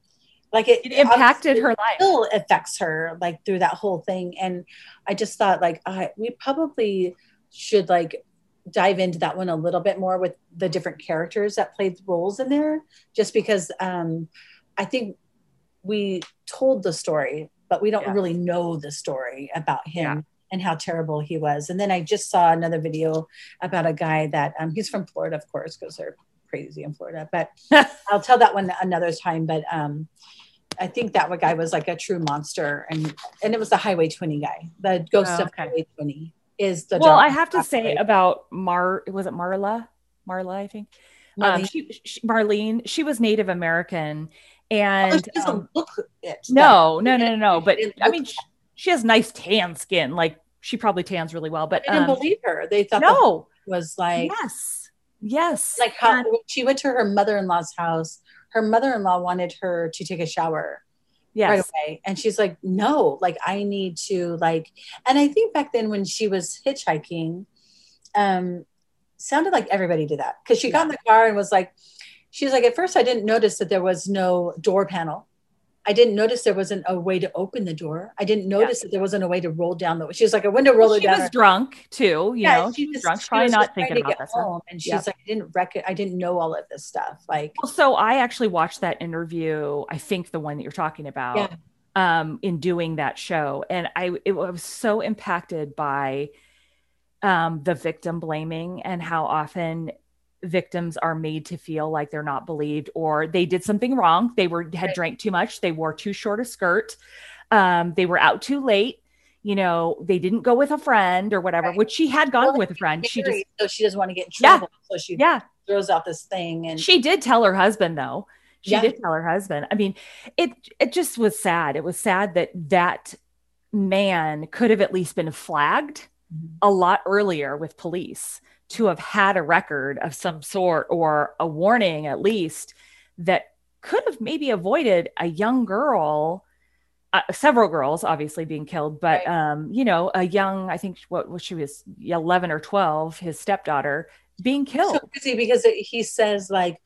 like it, It impacted her life. Still affects her like through that whole thing, and I just thought like I we probably should like dive into that one a little bit more with the different characters that played roles in there, just because um I think we told the story, but we don't Yes. really know the story about him Yeah. and how terrible he was. And then I just saw another video about a guy that um, he's from Florida, of course, because they're crazy in Florida. But I'll tell that one another time. But um, I think that guy was like a true monster, and and it was the Highway 20 guy, the ghost Oh, of. Highway 20 is the. well, I have to say about Mar, was it Marla? Marla, I think. Um, Marlene. she, she, Marlene, she was Native American, Although and she doesn't um, look it. no, no, no, no, no. But I mean, she, she has nice tan skin. Like she probably tans really well. But I didn't um, believe her. They thought no was like yes, yes, like how And- she went to her mother-in-law's house. Her mother-in-law wanted her to take a shower. Yes, right away. And she's like, no, like I need to like, and I think back then when she was hitchhiking, um, sounded like everybody did that because she got in the car and was like, she was like, at first I didn't notice that there was no door panel. I didn't notice there wasn't a way to open the door. I didn't notice that there wasn't a way to roll down the. She was like a window roller Well, she was drunk too. You Yeah, know, she was just- drunk. she Probably was not thinking about this. home, and she's Yep. like, I didn't rec- I didn't know all of this stuff. Like, Well, so I actually watched that interview. I think the one that you're talking about. Yeah. Um, in doing that show, and I it was so impacted by um, the victim blaming and how often victims are made to feel like they're not believed or they did something wrong. They were had Right. drank too much. They wore too short a skirt. Um, they were out too late. You know, they didn't go with a friend or whatever, Right. which she had gone Well, with a friend. She just so she doesn't want to get in Yeah. trouble, so she yeah throws out this thing, and she did tell her husband though she Yeah. did tell her husband i mean it it just was sad it was sad that that man could have at least been flagged Mhm. a lot earlier with police to have had a record of some sort or a warning at least that could have maybe avoided a young girl uh, several girls obviously being killed but Right. um you know a young i think what, what she was 11 or 12 his stepdaughter being killed so crazy because it, he says like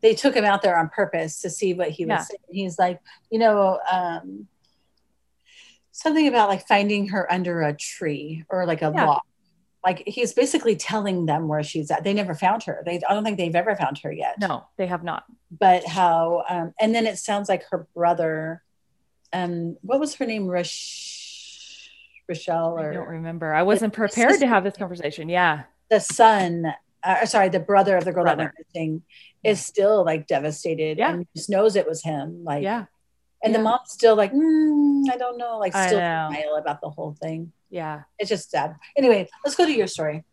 they took him out there on purpose to see what he was Yeah. saying. He's like, you know, um, something about like finding her under a tree or like a Yeah. log. Like he's basically telling them where she's at. They never found her. They I don't think they've ever found her yet. no they have not But how um and then it sounds like her brother, um, what was her name? Rosh Rochelle I don't remember. I wasn't prepared to have this conversation. Yeah. the son, uh, sorry, the brother of the girl that Brother. went missing is still like devastated Yeah. and just knows it was him. Like, Yeah. and the mom's still like, mm, I don't know, like still know. denial about the whole thing. Yeah. It's just sad. Anyway, let's go to your story.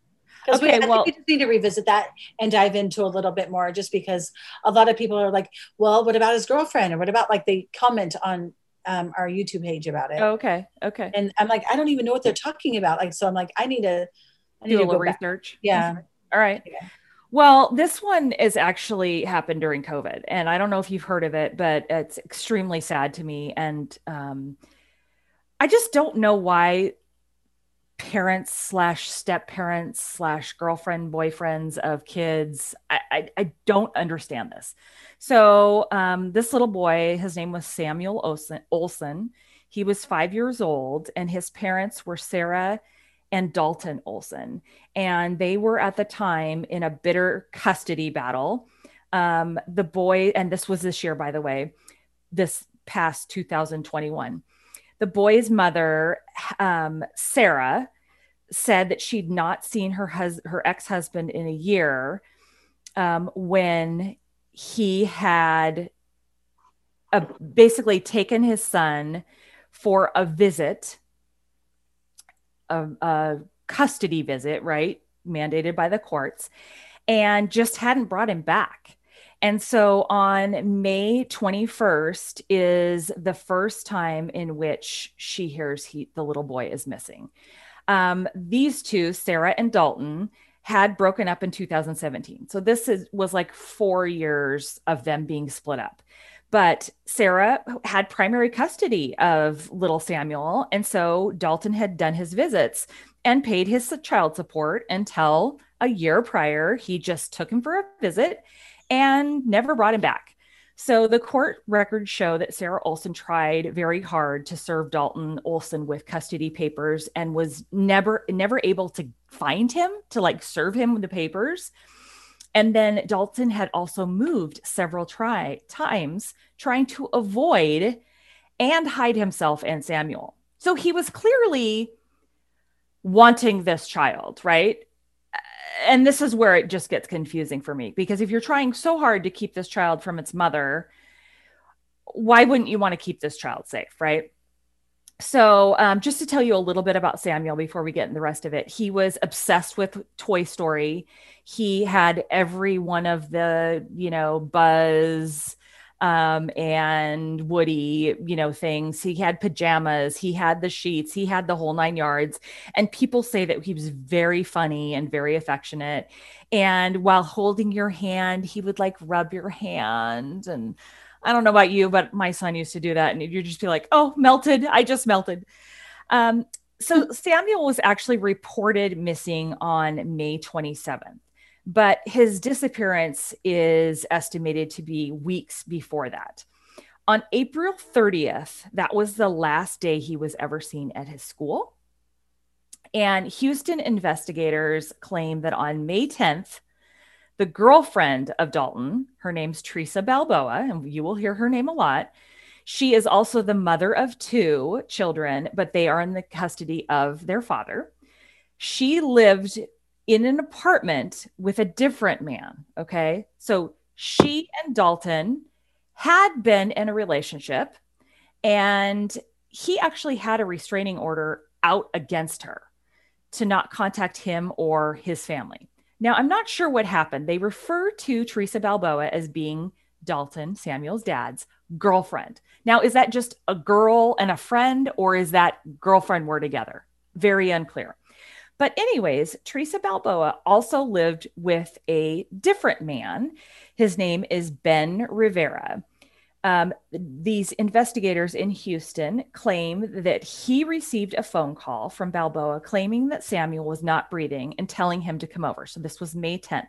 we, Okay, think well- we just need to revisit that and dive into a little bit more, just because a lot of people are like, "Well, what about his girlfriend?" or "What about like they comment on um, our YouTube page about it?" Okay. Okay. And I'm like, I don't even know what they're talking about. Like, so I'm like, I need to, I need Do a little go back. research. Yeah. All right. Yeah. Well, this one is actually happened during COVID, and I don't know if you've heard of it, but it's extremely sad to me, and um, I just don't know why parents slash step parents slash girlfriend boyfriends of kids I, I, I don't understand this. So um, this little boy his name was samuel olson, he was five years old and his parents were sarah and dalton olson and they were at the time in a bitter custody battle. Um, the boy and this was this year by the way this past 2021 the boy's mother, um, Sarah, said that she'd not seen her hus- her ex husband in a year um, when he had uh basically taken his son for a visit, a, a custody visit, right? Mandated by the courts, and just hadn't brought him back. And so on May 21st is the first time in which she hears he, the little boy is missing. Um, these two, Sarah and Dalton, had broken up in 2017. So this is, was like four years of them being split up. But Sarah had primary custody of little Samuel. And so Dalton had done his visits and paid his child support until a year prior. He just took him for a visit and never brought him back. So the court records show that Sarah Olson tried very hard to serve Dalton Olson with custody papers and was never never able to find him to like serve him the papers. And then Dalton had also moved several try times trying to avoid and hide himself and Samuel. So he was clearly wanting this child, right? And this is where it just gets confusing for me because if you're trying so hard to keep this child from its mother, why wouldn't you want to keep this child safe, right? So, um, just to tell you a little bit about Samuel before we get in the rest of it, he was obsessed with Toy Story. He had every one of the, you know, Buzz, um, and Woody, you know, things. He had pajamas, he had the sheets, he had the whole nine yards. And people say that he was very funny and very affectionate. And while holding your hand, he would like rub your hand. And I don't know about you, but my son used to do that. And you'd just be like, oh, melted. I just melted. Um, so Samuel was actually reported missing on May 27th but his disappearance is estimated to be weeks before that. On April 30th, that was the last day he was ever seen at his school. And Houston investigators claim that on May 10th, the girlfriend of Dalton, her name's Theresa Balboa, and you will hear her name a lot. She is also the mother of two children, but they are in the custody of their father. She lived in an apartment with a different man. Okay. So she and Dalton had been in a relationship and he actually had a restraining order out against her to not contact him or his family. Now, I'm not sure what happened. They refer to Theresa Balboa as being Dalton, Samuel's dad's girlfriend. Now, is that just a girl and a friend, or is that girlfriend were together? Very unclear. But, anyways, Theresa Balboa also lived with a different man. His name is Ben Rivera. Um, these investigators in Houston claim that he received a phone call from Balboa claiming that Samuel was not breathing and telling him to come over. So this was May 10th.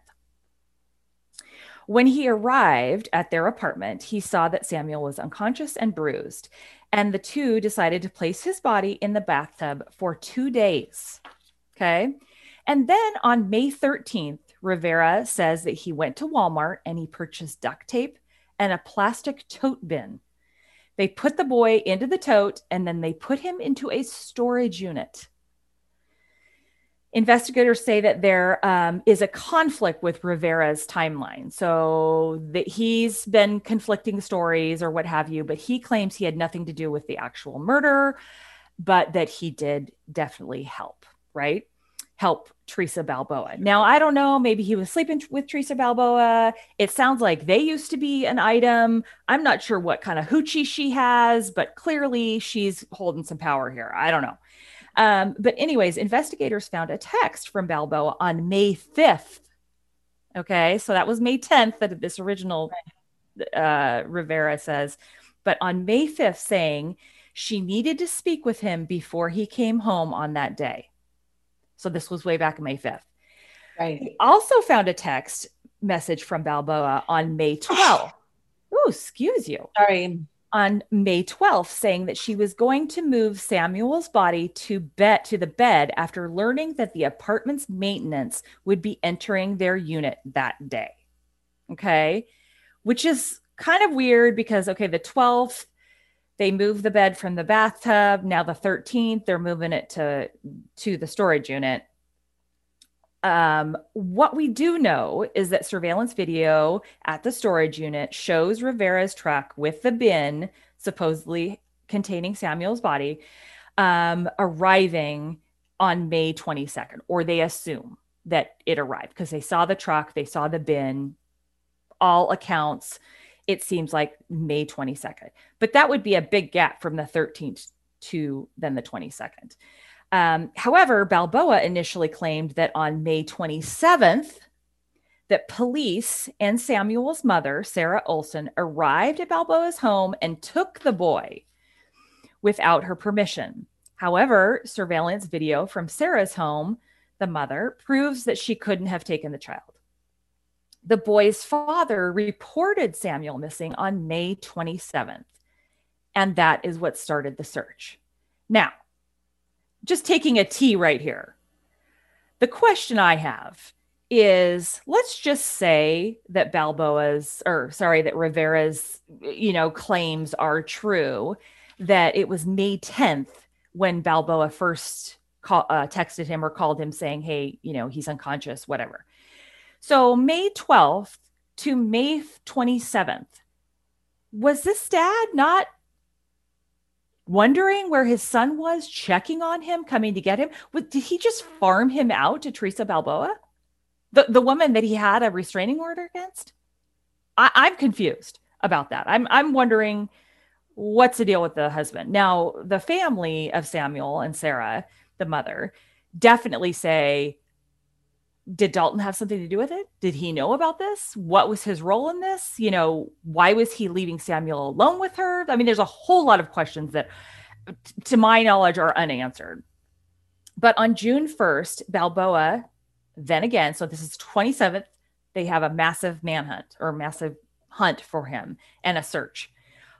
When he arrived at their apartment, he saw that Samuel was unconscious and bruised, and the two decided to place his body in the bathtub for two days. Okay. And then on May 13th, Rivera says that he went to Walmart and he purchased duct tape and a plastic tote bin. They put the boy into the tote and then they put him into a storage unit. Investigators say that there um, is a conflict with Rivera's timeline. So that he's been conflicting stories or what have you, but he claims he had nothing to do with the actual murder, but that he did definitely help right? Help Theresa Balboa. Now, I don't know, maybe he was sleeping with Theresa Balboa. It sounds like they used to be an item. I'm not sure what kind of hoochie she has, but clearly she's holding some power here. I don't know. Um, but, anyways, investigators found a text from Balboa on May 5th. Okay, so that was May 10th that this original uh, Rivera says, but on May 5th, saying she needed to speak with him before he came home on that day. So this was way back May 5th. Right. He also found a text message from Balboa on May 12th. oh, excuse you. Sorry. On May 12th, saying that she was going to move Samuel's body to bed to the bed after learning that the apartment's maintenance would be entering their unit that day. Okay. Which is kind of weird because okay, the 12th they move the bed from the bathtub now the 13th they're moving it to to the storage unit um, what we do know is that surveillance video at the storage unit shows Rivera's truck with the bin supposedly containing Samuel's body um, arriving on May 22nd, or they assume that it arrived because they saw the truck, they saw the bin. All accounts it seems like May 22nd. But that would be a big gap from the 13th to then the 22nd. Um, however, Balboa initially claimed that on May 27th, that police and Samuel's mother, Sarah Olson, arrived at Balboa's home and took the boy without her permission. However, surveillance video from Sarah's home, the mother, proves that she couldn't have taken the child. The boy's father reported Samuel missing on May 27th, and that is what started the search. Now, just taking a T right here. The question I have is let's just say that Balboa's or sorry that Rivera's you know claims are true that it was May 10th when Balboa first call, uh, texted him or called him saying hey you know he's unconscious whatever so May 12th to May 27th was this dad not wondering where his son was checking on him coming to get him did he just farm him out to Theresa Balboa the the woman that he had a restraining order against. I, I'm confused about that. I'm I'm wondering what's the deal with the husband. Now, the family of Samuel and Sarah, the mother, definitely say, did Dalton have something to do with it? Did he know about this? What was his role in this? You know, why was he leaving Samuel alone with her? I mean, there's a whole lot of questions that, to my knowledge, are unanswered. But on June 1st, Balboa then again, so this is 27th, they have a massive manhunt or massive hunt for him and a search.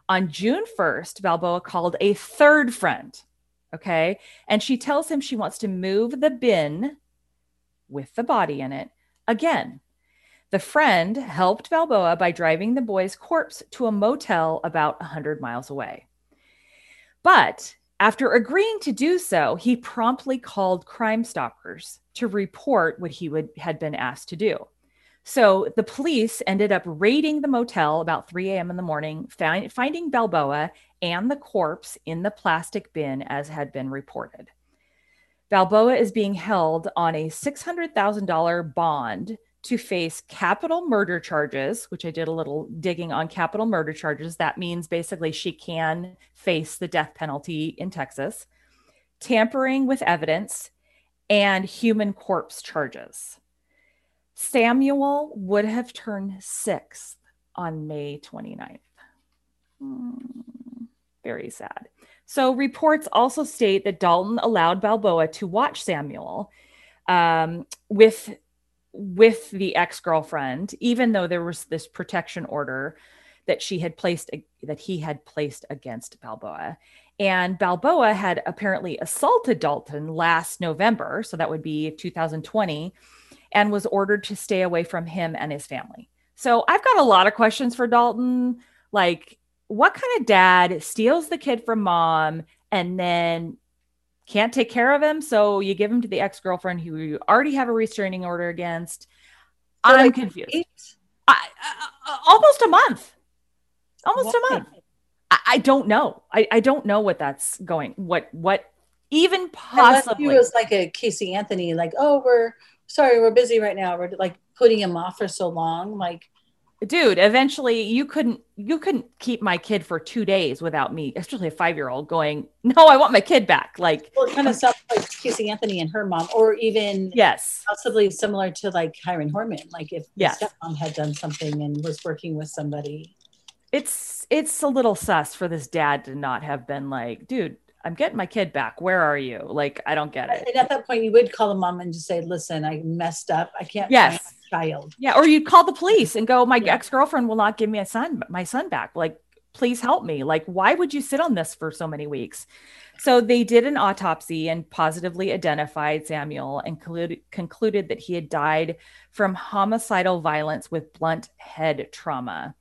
On June 1st, Balboa called a third friend. Okay. And she tells him she wants to move the bin with the body in it again. The friend helped Balboa by driving the boy's corpse to a motel about 100 miles away. But after agreeing to do so, he promptly called Crime Stoppers to report what he would, had been asked to do. So the police ended up raiding the motel about 3 a.m. in the morning, find, finding Balboa and the corpse in the plastic bin as had been reported. Balboa is being held on a $600,000 bond to face capital murder charges, which I did a little digging on capital murder charges. That means basically she can face the death penalty in Texas, tampering with evidence, and human corpse charges. Samuel would have turned six on May 29th. Hmm, very sad. So, reports also state that Dalton allowed Balboa to watch Samuel um, with with the ex-girlfriend even though there was this protection order that she had placed that he had placed against Balboa. And Balboa had apparently assaulted Dalton last November so that would be 2020 and was ordered to stay away from him and his family. So I've got a lot of questions for Dalton. Like what kind of dad steals the kid from mom and then can't take care of him, so you give him to the ex girlfriend who you already have a restraining order against. So I'm like confused. I, uh, almost a month. Almost what? a month. I, I, don't know. I, I don't know what that's going. What what even possibly he was like a Casey Anthony, like oh we're sorry we're busy right now. We're like putting him off for so long. Like dude eventually you couldn't you couldn't keep my kid for two days without me especially a five-year-old going no i want my kid back like well kind of stuff like casey anthony and her mom or even yes possibly similar to like kyron horman like if yes. stepmom had done something and was working with somebody it's it's a little sus for this dad to not have been like dude I'm getting my kid back. Where are you? Like, I don't get it. And at that point, you would call the mom and just say, listen, I messed up. I can't yes. Child. Yeah. Or you'd call the police and go, my yeah. ex-girlfriend will not give me a son, my son back. Like, please help me. Like, why would you sit on this for so many weeks? So they did an autopsy and positively identified Samuel and concluded, concluded that he had died from homicidal violence with blunt head trauma.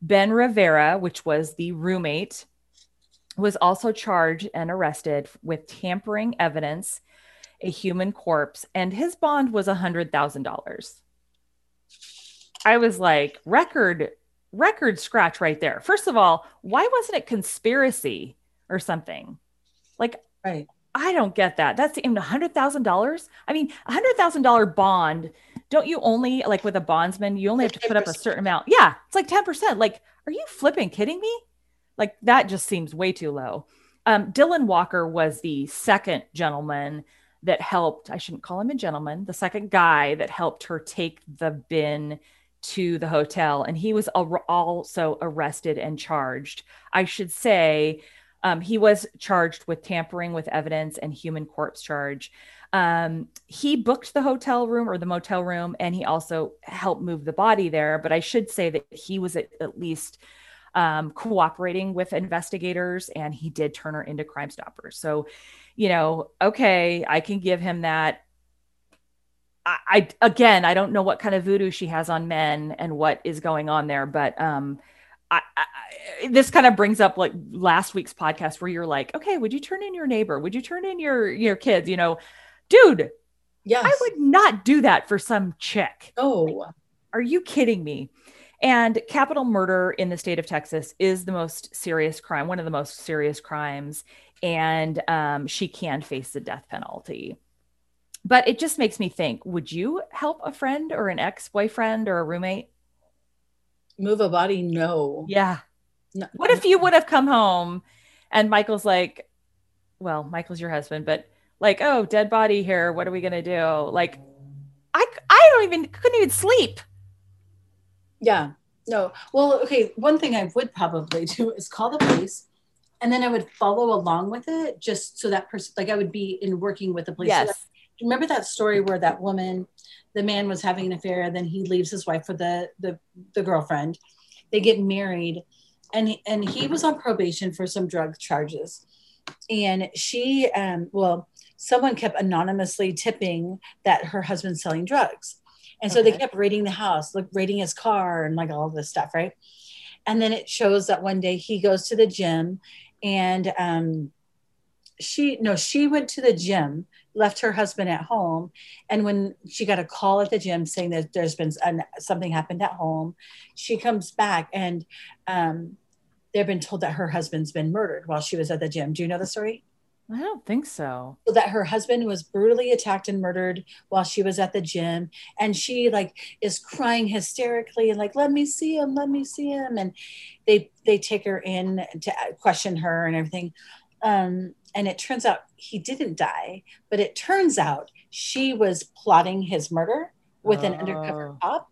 Ben Rivera, which was the roommate was also charged and arrested with tampering evidence, a human corpse, and his bond was a hundred thousand dollars. I was like, record, record scratch right there. First of all, why wasn't it conspiracy or something? Like, right. I don't get that. That's even a hundred thousand dollars. I mean, a hundred thousand dollar bond. Don't you only like with a bondsman? You only have to put up a certain amount. Yeah, it's like ten percent. Like, are you flipping kidding me? Like that just seems way too low. Um, Dylan Walker was the second gentleman that helped, I shouldn't call him a gentleman, the second guy that helped her take the bin to the hotel. And he was al- also arrested and charged. I should say, um, he was charged with tampering with evidence and human corpse charge. Um, he booked the hotel room or the motel room, and he also helped move the body there. But I should say that he was at, at least um, cooperating with investigators, and he did turn her into Crime Stoppers. So, you know, okay, I can give him that. I, I again, I don't know what kind of voodoo she has on men and what is going on there, but um, I, I, this kind of brings up like last week's podcast where you're like, okay, would you turn in your neighbor? Would you turn in your your kids? You know, dude, yeah, I would not do that for some chick. Oh, are you kidding me? And capital murder in the state of Texas is the most serious crime, one of the most serious crimes, and um, she can face the death penalty. But it just makes me think: Would you help a friend or an ex-boyfriend or a roommate? move a body no Yeah. no. What if you would have come home and Michael's like, well, Michael's your husband, but like, oh, dead body here. What are we gonna do? Like, I I don't even couldn't even sleep. yeah no well okay one thing i would probably do is call the police and then i would follow along with it just so that person like i would be in working with the police Yes. that- remember that story where that woman the man was having an affair and then he leaves his wife for the the, the girlfriend. They get married and he, and he was on probation for some drug charges. And she um well someone kept anonymously tipping that her husband's selling drugs. And so they kept raiding the house like raiding his car and like all this stuff right? And then it shows that one day he goes to the gym and um she no she went to the gym left her husband at home. And when she got a call at the gym saying that there's been an, something happened at home she comes back and um they've been told that her husband's been murdered while she was at the gym. Do you know the story? I don't think so. so that her husband was brutally attacked and murdered while she was at the gym. And she like is crying hysterically and like let me see him let me see him. And they they take her in to question her and everything um and it turns out he didn't die but it turns out she was plotting his murder with an undercover Oh. cop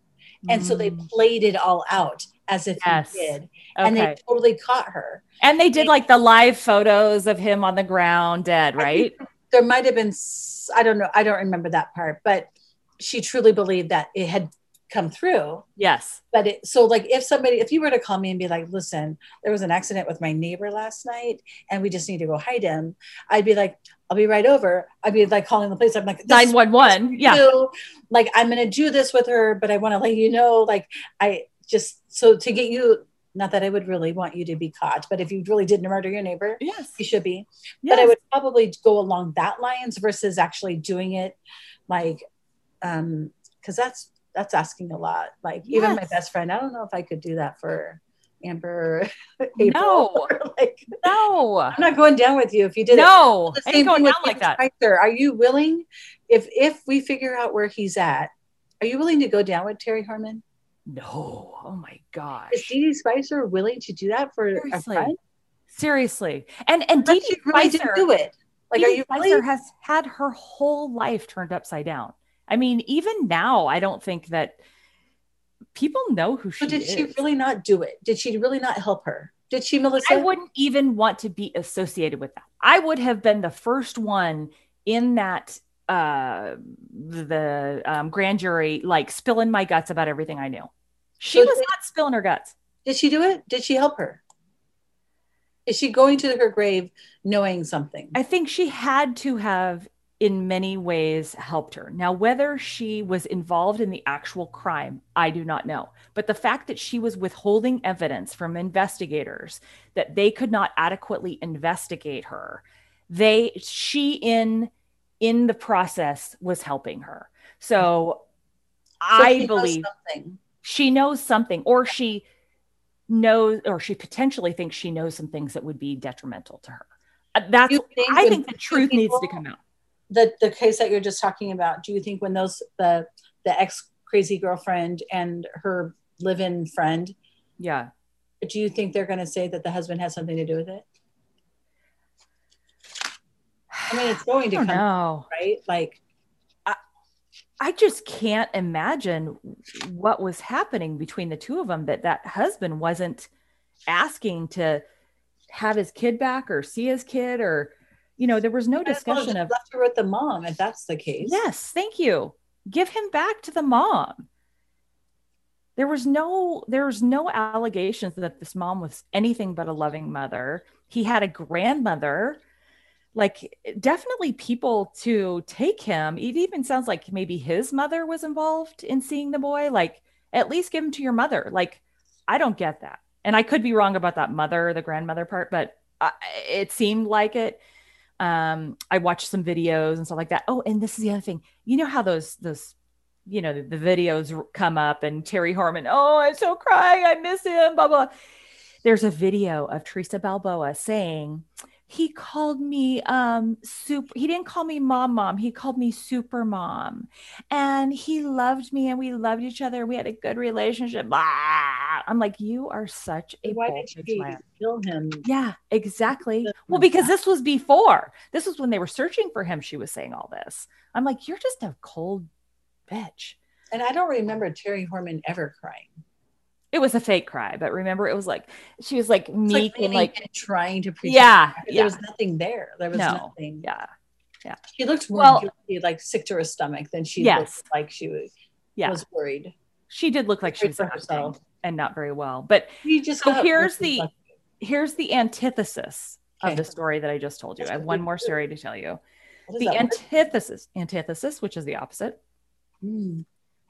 and so they Mm. played it all out as if Yes. he did and they totally caught her And they did like the live photos of him on the ground dead, right? there might have been, I don't know i don't remember that part but she truly believed that it had come through Yes. but it so like if somebody if you were to call me and be like listen there was an accident with my neighbor last night and we just need to go hide him i'd be like i'll be right over i'd be like calling the police i'm like this is what 911. Yeah. do. like i'm gonna do this with her but i want to let you know like i just so to get you not that i would really want you to be caught but if you really did murder your neighbor Yes. you should be but I would probably go along that lines versus actually doing it like um because that's that's asking a lot like even my best friend I don't know if I could do that for Amber April No. like No. I'm not going down with you if you did it No. the I same ain't going down like that. Spicer. are you willing if if we figure out where he's at are you willing to go down with Terri Horman No. Oh my gosh. is DeDe Spicer willing to do that for a Seriously. friend Seriously. And and Dee Dee really Spicer, do it like Dee are you Spicer really has had her whole life turned upside down. I mean, even now, I don't think that people know who she So did is. she really not do it? Did she really not help her? Did she, Melissa? I wouldn't even want to be associated with that. I would have been the first one in that uh the um, grand jury like spilling my guts about everything I knew. She So was did- not spilling her guts. Did she do it? Did she help her? Is she going to her grave knowing something? I think she had to have in many ways helped her. Now whether she was involved in the actual crime, I do not know. But the fact that she was withholding evidence from investigators that they could not adequately investigate her, they she in in the process was helping her. So, So I believe something. she knows something or she knows or she potentially thinks she knows some things that would be detrimental to her. Uh, That's think I think the truth needs to come out. The the case that you're just talking about. Do you think when those the the ex crazy girlfriend and her live-in friend, Yeah. do you think they're going to say that the husband has something to do with it? I mean, it's going to come, know. right? Like, I just can't imagine what was happening between the two of them that that husband wasn't asking to have his kid back or see his kid or you know there was no might as well have discussion of left her with the mom if that's the case. yes thank you. Give him back to the mom. There was no there was no allegations that this mom was anything but a loving mother. He had a grandmother. Like definitely people to take him. It even sounds like maybe his mother was involved in seeing the boy. Like at least give him to your mother. Like i don't get that. And i could be wrong about that mother the grandmother part but I, it seemed like it um i watched some videos and stuff like that. Oh and this is the other thing. You know how those those you know the, the videos come up and terri horman oh i'm so crying. I miss him blah blah. There's a video of theresa balboa saying he called me um super he didn't call me mom mom he called me super mom and he loved me and we loved each other we had a good relationship Blah. i'm like you are such a Why did plant. kill him? yeah exactly well because this was before this was when they were searching for him she was saying all this i'm like you're just a cold bitch And I don't remember Terri Horman ever crying. It was a fake cry but remember it was like she was like meek leaning and like and trying to pretend. yeah There was nothing there. There was No. nothing. yeah Yeah. She looked more Well- guilty, like sick to her stomach than she Yes. looked like she was, yeah was worried. she did look like she was herself. and not very well but You just So here's the- lucky. here's the antithesis Okay. of the story that I just told you. That's I have one more do. story to tell you. The word? antithesis, antithesis, which is the opposite. Mm.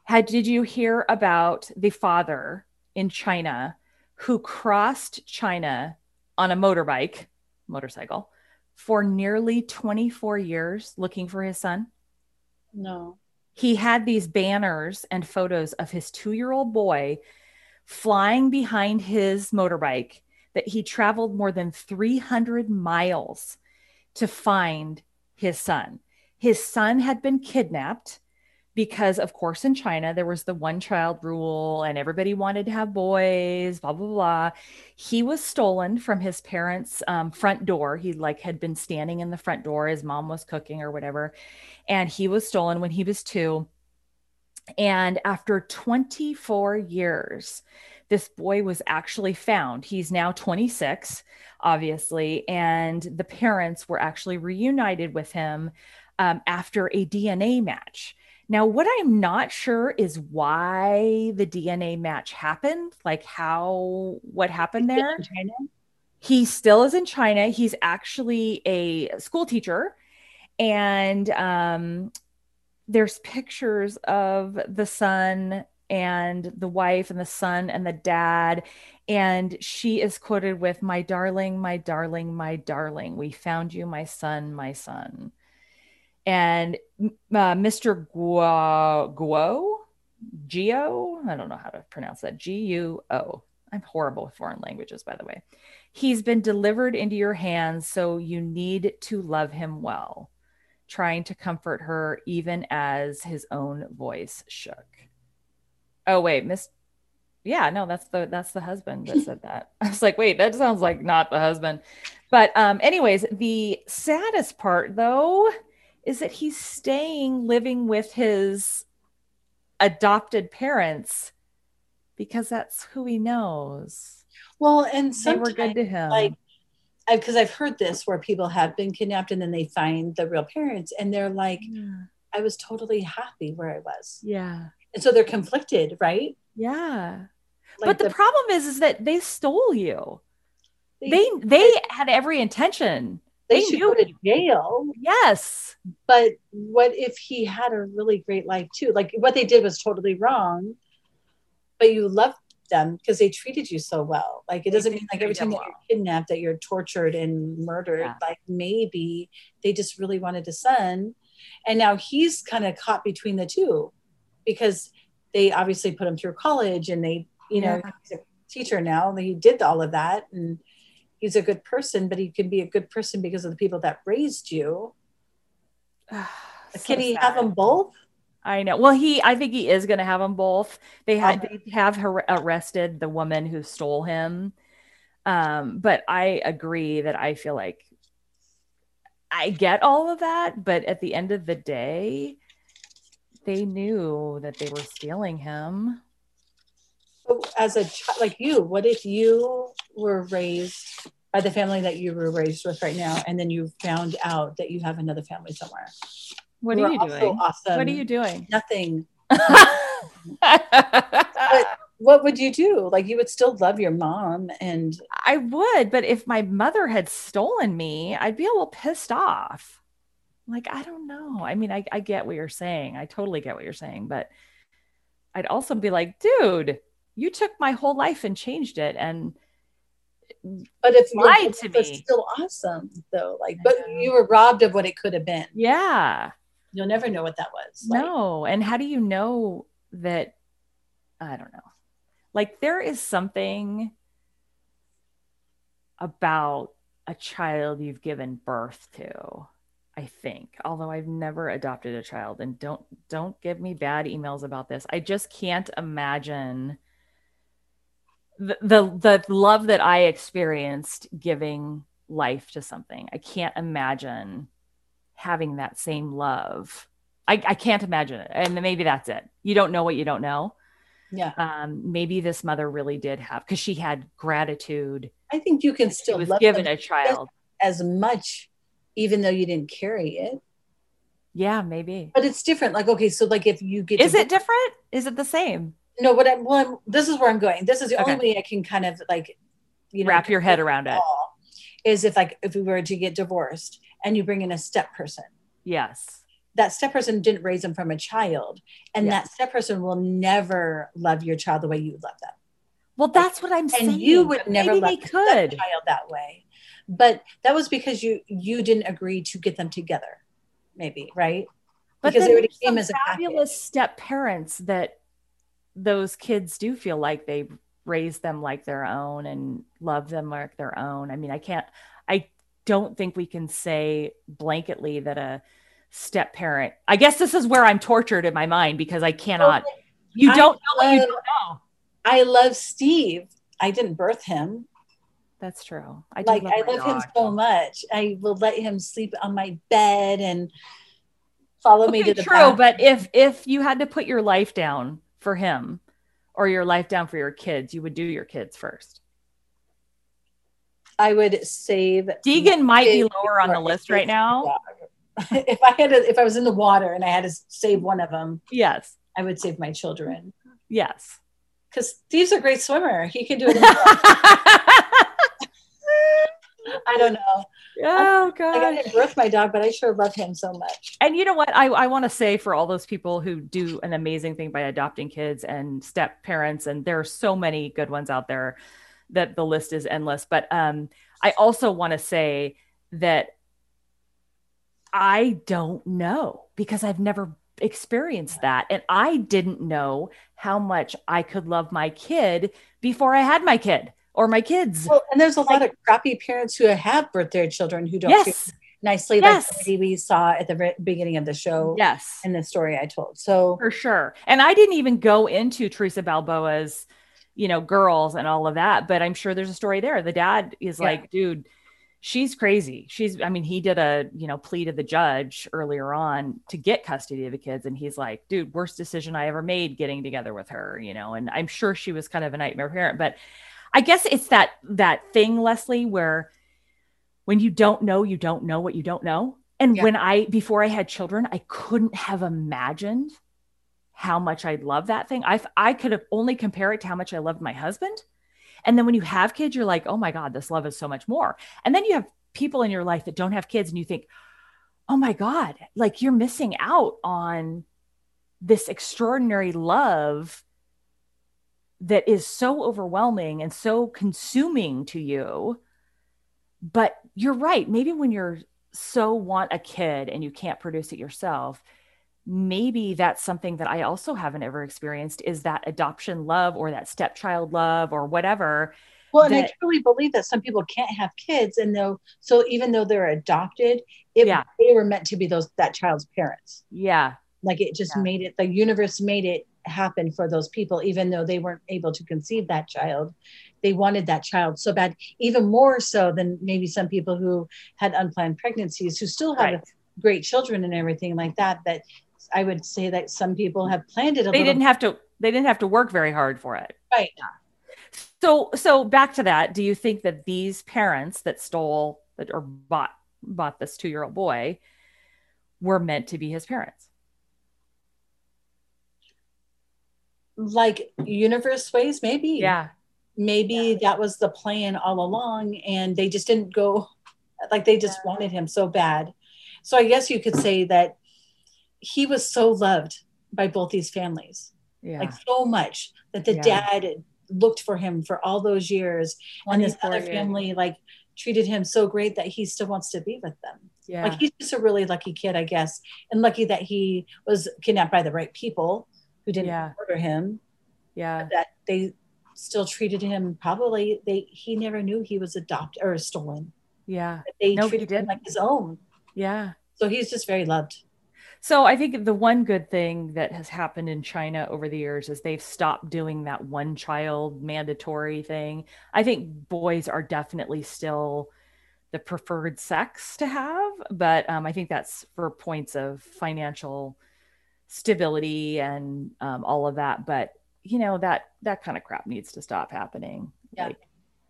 Had did you hear about the father in China who crossed China on a motorbike, motorcycle, for nearly 24 years looking for his son? No. he had these banners and photos of his two year old boy flying behind his motorbike that he traveled more than 300 miles to find his son. His son had been kidnapped because, of course, in China, there was the one child rule and everybody wanted to have boys, blah, blah, blah. He was stolen from his parents' um, front door. He like had been standing in the front door. His mom was cooking or whatever and he was stolen when he was two. And after 24 years, this boy was actually found. He's now 26, obviously, and the parents were actually reunited with him um, after a DNA match. Now, what I'm not sure is why the DNA match happened, like how, what happened there in China? he still is in China. He's actually a school teacher. And um, there's pictures of the son and the wife and the son and the dad. And she is quoted with, My darling, my darling, my darling, we found you, my son, my son. And uh, Mr. Guo, Guo, I don't know how to pronounce that. G U O. I'm horrible with foreign languages, by the way. He's been delivered into your hands, so you need to love him well, trying to comfort her even as his own voice shook. Oh, wait, Miss. Yeah, no, that's the that's the husband that said that. I was like, wait, that sounds like not the husband. But um, anyways, the saddest part though is that he's staying living with his adopted parents because that's who he knows. Well, and They sometimes, were good to him. like, because I've heard this where people have been kidnapped and then they find the real parents and they're like, yeah. I was totally happy where I was. yeah. And so they're conflicted, right? Yeah. Like but the, problem is is that they stole you. they, They they had every intention. They they should knew- go to jail. Yes. But what if he had a really great life too? Like what they did was totally wrong, but you loved them because they treated you so well. Like it They doesn't mean like every time that well. you're kidnapped that you're tortured and murdered. Yeah. Like maybe they just really wanted a son. And now he's kind of caught between the two because they obviously put him through college and they, you know, Yeah. he's a teacher now. and He did all of that and he's a good person, but he can be a good person because of the people that raised you. So can he have them both? I know. Well, he I think he is going to have them both. They had they have her arrested the woman who stole him. Um, but I agree that I feel like I get all of that, but at the end of the day, they knew that they were stealing him. As a child, like you, what if you were raised by the family that you were raised with right now, and then you found out that you have another family somewhere? What are you doing? Awesome. What are you doing? Nothing. but what would you do? Like you would still love your mom, and I would, but if my mother had stolen me, I'd be a little pissed off. Like, I don't know. I mean, I, I get what you're saying. I totally get what you're saying, but I'd also be like, dude, you took my whole life and changed it. And but it's lied to me. still awesome though. Like, but you were robbed of what it could have been. Yeah. You'll never know what that was. Like, No. And how do you know that? I don't know. Like, there is something about a child you've given birth to. I think, although I've never adopted a child, and don't don't give me bad emails about this. I just can't imagine the the, the love that I experienced giving life to something. I can't imagine having that same love. I, I can't imagine it. And maybe that's it. You don't know what you don't know. Yeah. Um, maybe this mother really did have because she had gratitude. I think you can still was love given a child. as much, even though you didn't carry it. Yeah, maybe. But it's different. Like, okay, so like if you get Is it different? Is it the same? No, what I'm, well, I'm, this is where I'm going. This is the Okay. only way I can kind of like, you know, Wrap your head around it. Is if like if we were to get divorced and you bring in a step person, Yes. that step person didn't raise them from a child, and Yeah. that step person will never love your child the way you love them. Well, that's what I'm saying. and you would but never maybe love could. child that way. But that was because you you didn't agree to get them together, maybe right? But because they already came as package. fabulous step parents that those kids do feel like they raise them like their own and love them like their own. I mean, I can't, I don't think we can say blanketly that a step parent, I guess this is where I'm tortured in my mind because I cannot, you don't know what you don't know. I love Steve. I didn't birth him. That's true. I like love I love him so much. I will let him sleep on my bed and follow me to the true, bathroom. but if if you had to put your life down for him or your life down for your kids, you would do your kids first. I would save Deegan might be lower on the list right now. if I had to, if I was in the water and I had to save one of them, Yes. I would save my children. Yes. Because Steve's a great swimmer. He can do it. I don't know. Oh Like I god. didn't birth my dog, but I sure love him so much. And you know what? I, I want to say for all those people who do an amazing thing by adopting kids and step parents, and there are so many good ones out there that the list is endless. But um, I also want to say that I don't know because I've never experienced that. And I didn't know how much I could love my kid before I had my kid or my kids. Well, and there's a lot of crappy parents who have birthed their children who don't Yes. nicely, Yes. like the we saw at the beginning of the show. Yes. And the story I told. So for sure. And I didn't even go into Theresa Balboa's, you know, girls and all of that, but I'm sure there's a story there. The dad is Yeah. like, dude, she's crazy. She's, I mean, he did a, you know, plea to the judge earlier on to get custody of the kids. And he's like, dude, worst decision I ever made getting together with her, you know, and I'm sure she was kind of a nightmare parent, but I guess it's that, that thing, Leslie, where when you don't know, you don't know what you don't know. And Yeah. when I, before I had children, I couldn't have imagined how much I love that thing. I I could have only compare it to how much I loved my husband. And then when you have kids, you're like, oh my God, this love is so much more. And then you have people in your life that don't have kids, and you think, oh my God, like you're missing out on this extraordinary love that is so overwhelming and so consuming to you. But you're right. Maybe when you're so want a kid and you can't produce it yourself, maybe that's something that I also haven't ever experienced is that adoption love or that stepchild love or whatever. Well, and I truly believe that some people can't have kids, and though so even though they're adopted, it, Yeah. they were meant to be those that child's parents. Yeah. Like it just Yeah. made it. The universe made it happen for those people, even though they weren't able to conceive that child. they wanted that child so bad, even more so than maybe some people who had unplanned pregnancies who still have Right. great children and everything like that. That I would say that some people have planned it a they little didn't have to they didn't have to work very hard for it right. so so back to that do you think that these parents that stole that or bought bought this two-year-old boy were meant to be his parents Like universe ways, maybe. yeah. Maybe that was the plan all along and they just didn't go like they just wanted him so bad. So i guess you could say that he was so loved by both these families yeah. like so much that the Yeah. dad looked for him for all those years and this 24 other family like treated him so great that he still wants to be with them. Yeah. like he's just a really lucky kid i guess and lucky that he was kidnapped by the right people who didn't Yeah. murder him yeah. that they still treated him probably they he never knew he was adopted or stolen. Yeah. But they No, treated him like his own. Yeah. So he's just very loved. So I think the one good thing that has happened in China over the years is they've stopped doing that one child mandatory thing. I think boys are definitely still the preferred sex to have, but um, I think that's for points of financial stability and um, all of that. But you know that that kind of crap needs to stop happening. Yeah. Like,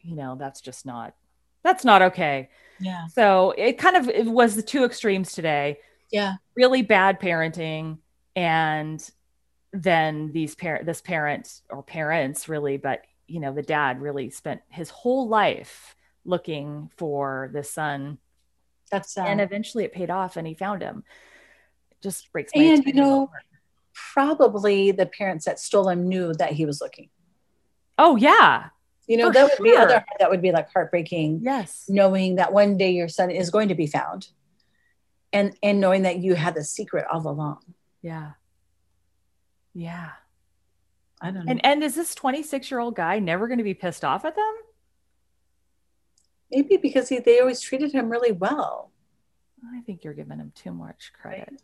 you know that's just not that's not okay. yeah So it kind of it was the two extremes today yeah really bad parenting and then these parent this parent or parents really but you know the dad really spent his whole life looking for the son that's sad and eventually it paid off and he found him just breaks my and you know heart. probably the parents that stole him knew that he was looking. Oh yeah. You know For that would be other that would be like heartbreaking yes. knowing that one day your son is going to be found and and knowing that you had the secret all along. Yeah. Yeah. I don't know. and and is this 26 year old guy never going to be pissed off at them? Maybe because he, they always treated him really well. I think you're giving him too much credit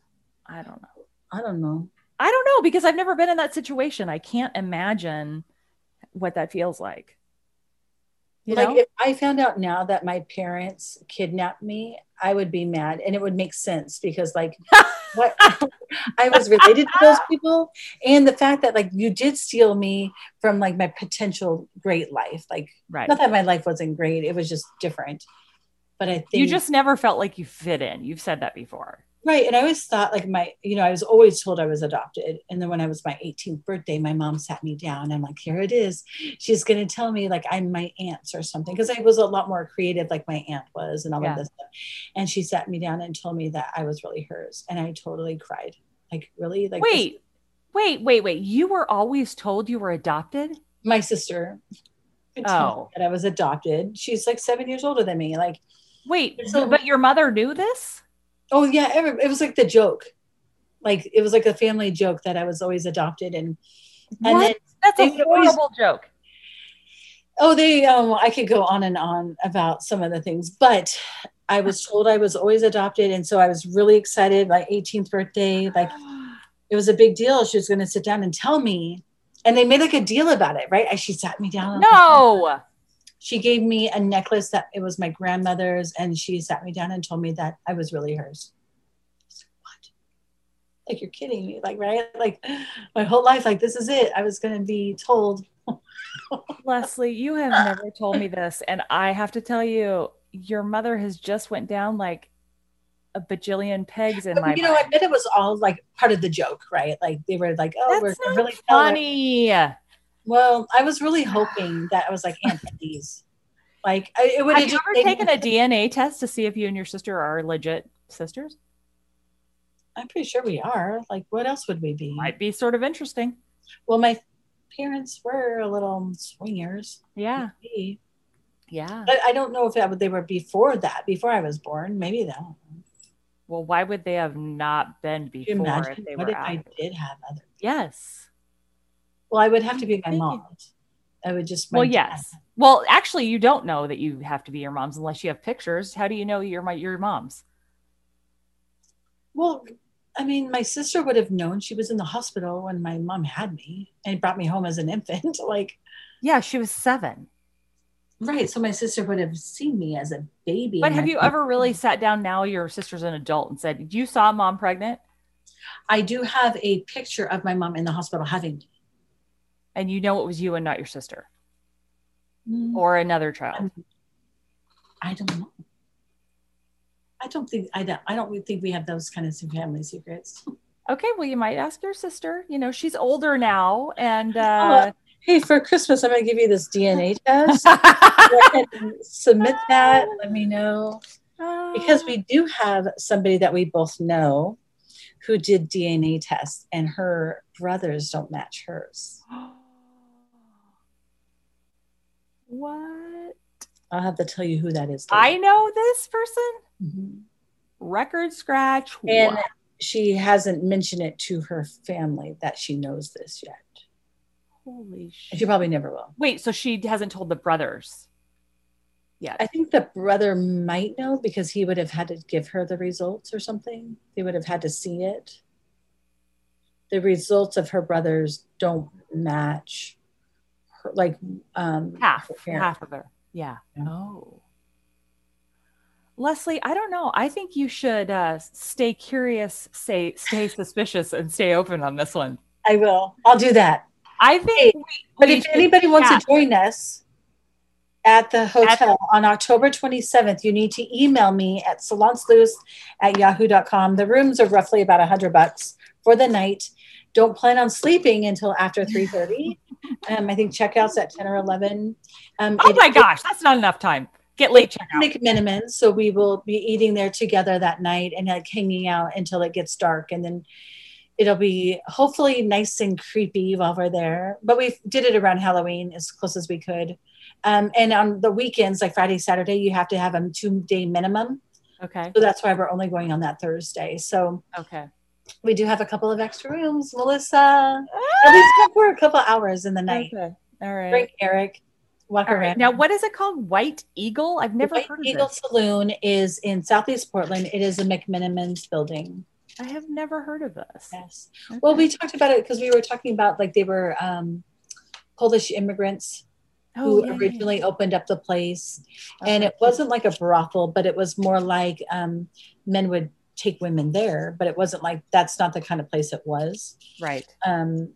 i don't know i don't know I don't know because I've never been in that situation. I can't imagine what that feels like. You like know? if I found out now that my parents kidnapped me, I would be mad, and it would make sense because like what I was related to those people, and the fact that like you did steal me from like my potential great life. Like right. not that my life wasn't great; it was just different. But I think You just never felt like you fit in. You've said that before. Right. And I always thought like my, you know, I was always told I was adopted. And then when I was my 18th birthday, my mom sat me down. I'm like, here it is. She's going to tell me like I'm my aunt's or something. Cause I was a lot more creative like my aunt was and all Yeah. of this stuff. And she sat me down and told me that I was really hers. And I totally cried. Like really like this- Wait, wait, wait, wait. You were always told you were adopted? my sister could tell me Oh. that I was adopted. She's like seven years older than me. Like, Wait, So- but your mother knew this? Oh yeah, it was like the joke. Like it was like a family joke that I was always adopted. And, and What? then That's a would always- horrible joke. Oh, they um I could go on and on about some of the things, but I was told I was always adopted and so I was really excited my 18th birthday like it was a big deal she was going to sit down and tell me and they made like a deal about it, right? She sat me down. No. She gave me a necklace that it was my grandmother's and she sat me down and told me that I was really hers. What? Like you're kidding me, like right? Like my whole life like this is it. I was going to be told Leslie, you have never told me this. And I have to tell you, your mother has just went down like a bajillion pegs in my you know, I bet it was all like part of the joke, right? Like they were like, oh, That's we're really funny. Well, I was really hoping that I was like Aunt. Like I, it would Have you just ever taken a DNA test to see if you and your sister are legit sisters? I'm pretty sure we are. Like, what else would we be? Might be sort of interesting. Well, my parents were a little swingers. Yeah. maybe. Yeah. But I don't know if that, they were before that, before I was born. Maybe that. Well, why would they have not been before if they what were if I did have other? Yes. Well, I would have to be my mom. I would just. Well, dad. yes. Well, actually, you don't know that you have to be your mom's unless you have pictures. How do you know you're my your mom's? Well, I mean, my sister would have known she was in the hospital when my mom had me and brought me home as an infant. like, Yeah, she was seven. Right. So my sister would have seen me as a baby. But have you ever really sat down now your sister's an adult and said, You saw mom pregnant? I do have a picture of my mom in the hospital having me. And you know it was you and not your sister Mm, or another child. I don't know. I don't think I don't I don't think we have those kind of family secrets. Okay, well, you might ask your sister. You know, she's older now. And uh, Hey, for Christmas, I'm gonna give you this DNA test. Go ahead and submit that. Let me know. Because we do have somebody that we both know who did DNA tests and her brothers don't match hers. what? I'll have to tell you who that is. I know this person. Mhm. Record scratch. And What? she hasn't mentioned it to her family that she knows this yet. Holy shit. she probably never will. Wait, so she hasn't told the brothers yet. I think the brother might know because he would have had to give her the results or something. They would have had to see it. The results of her brothers don't match her, like um half, her half of her. Yeah. Yeah. Oh. Leslie, I don't know. I think you should uh, stay curious, stay stay suspicious, and stay open on this one. I will. I'll do that. I think. Hey, we- But we if should anybody wants to join us at the hotel on October 27th, you need to email me at salonsloose at yahoo.com. The rooms are roughly about 100 bucks for the night. Don't plan on sleeping until after 3.30. um, I think checkouts at 10 or 11. Um, Oh it- my gosh, that's not enough time. Get late checkout. Make minimums, so we will be eating there together that night and like hanging out until it gets dark, and then it'll be hopefully nice and creepy while we're there. But we did it around Halloween as close as we could. Um, and on the weekends, like Friday, Saturday, you have to have a two day minimum. Okay. So that's why we're only going on that Thursday. So Okay. We do have a couple of extra rooms, Melissa. At least for a couple hours in the night. Okay. All right. Bring Eric, walk All right. around. Now, what is it called? White Eagle? I've never White heard of it. White Eagle this. Saloon is in Southeast Portland. It is a McMenamins building. I have never heard of this. Yes. Well, we talked about it because we were talking about like they were um, Polish immigrants Oh, who yeah, yeah. originally opened up the place, and it wasn't like a brothel, but it was more like um, men would take women there, but it wasn't like that's not the kind of place it was. Right. Um,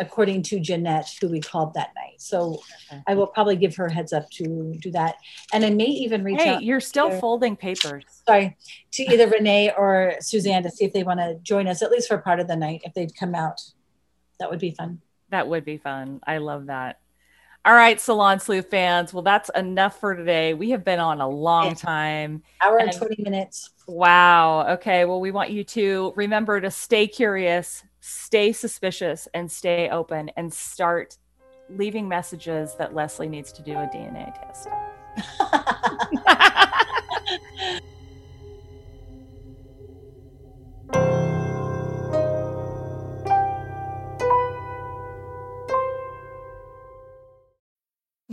according to Jeanette, who we called that night. So Okay. I will probably give her a heads up to do that, and I may even reach Hey, out. you're still to- folding papers. sorry, to either Renee or Suzanne to see if they want to join us at least for part of the night. If they'd come out, that would be fun. That would be fun. I love that. All right, Salon Sleuth fans. Well, that's enough for today. We have been on a long time. Hour and And- 20 minutes. Wow. Okay. Well, we want you to remember to stay curious, stay suspicious, and stay open and start leaving messages that Leslie needs to do a DNA test.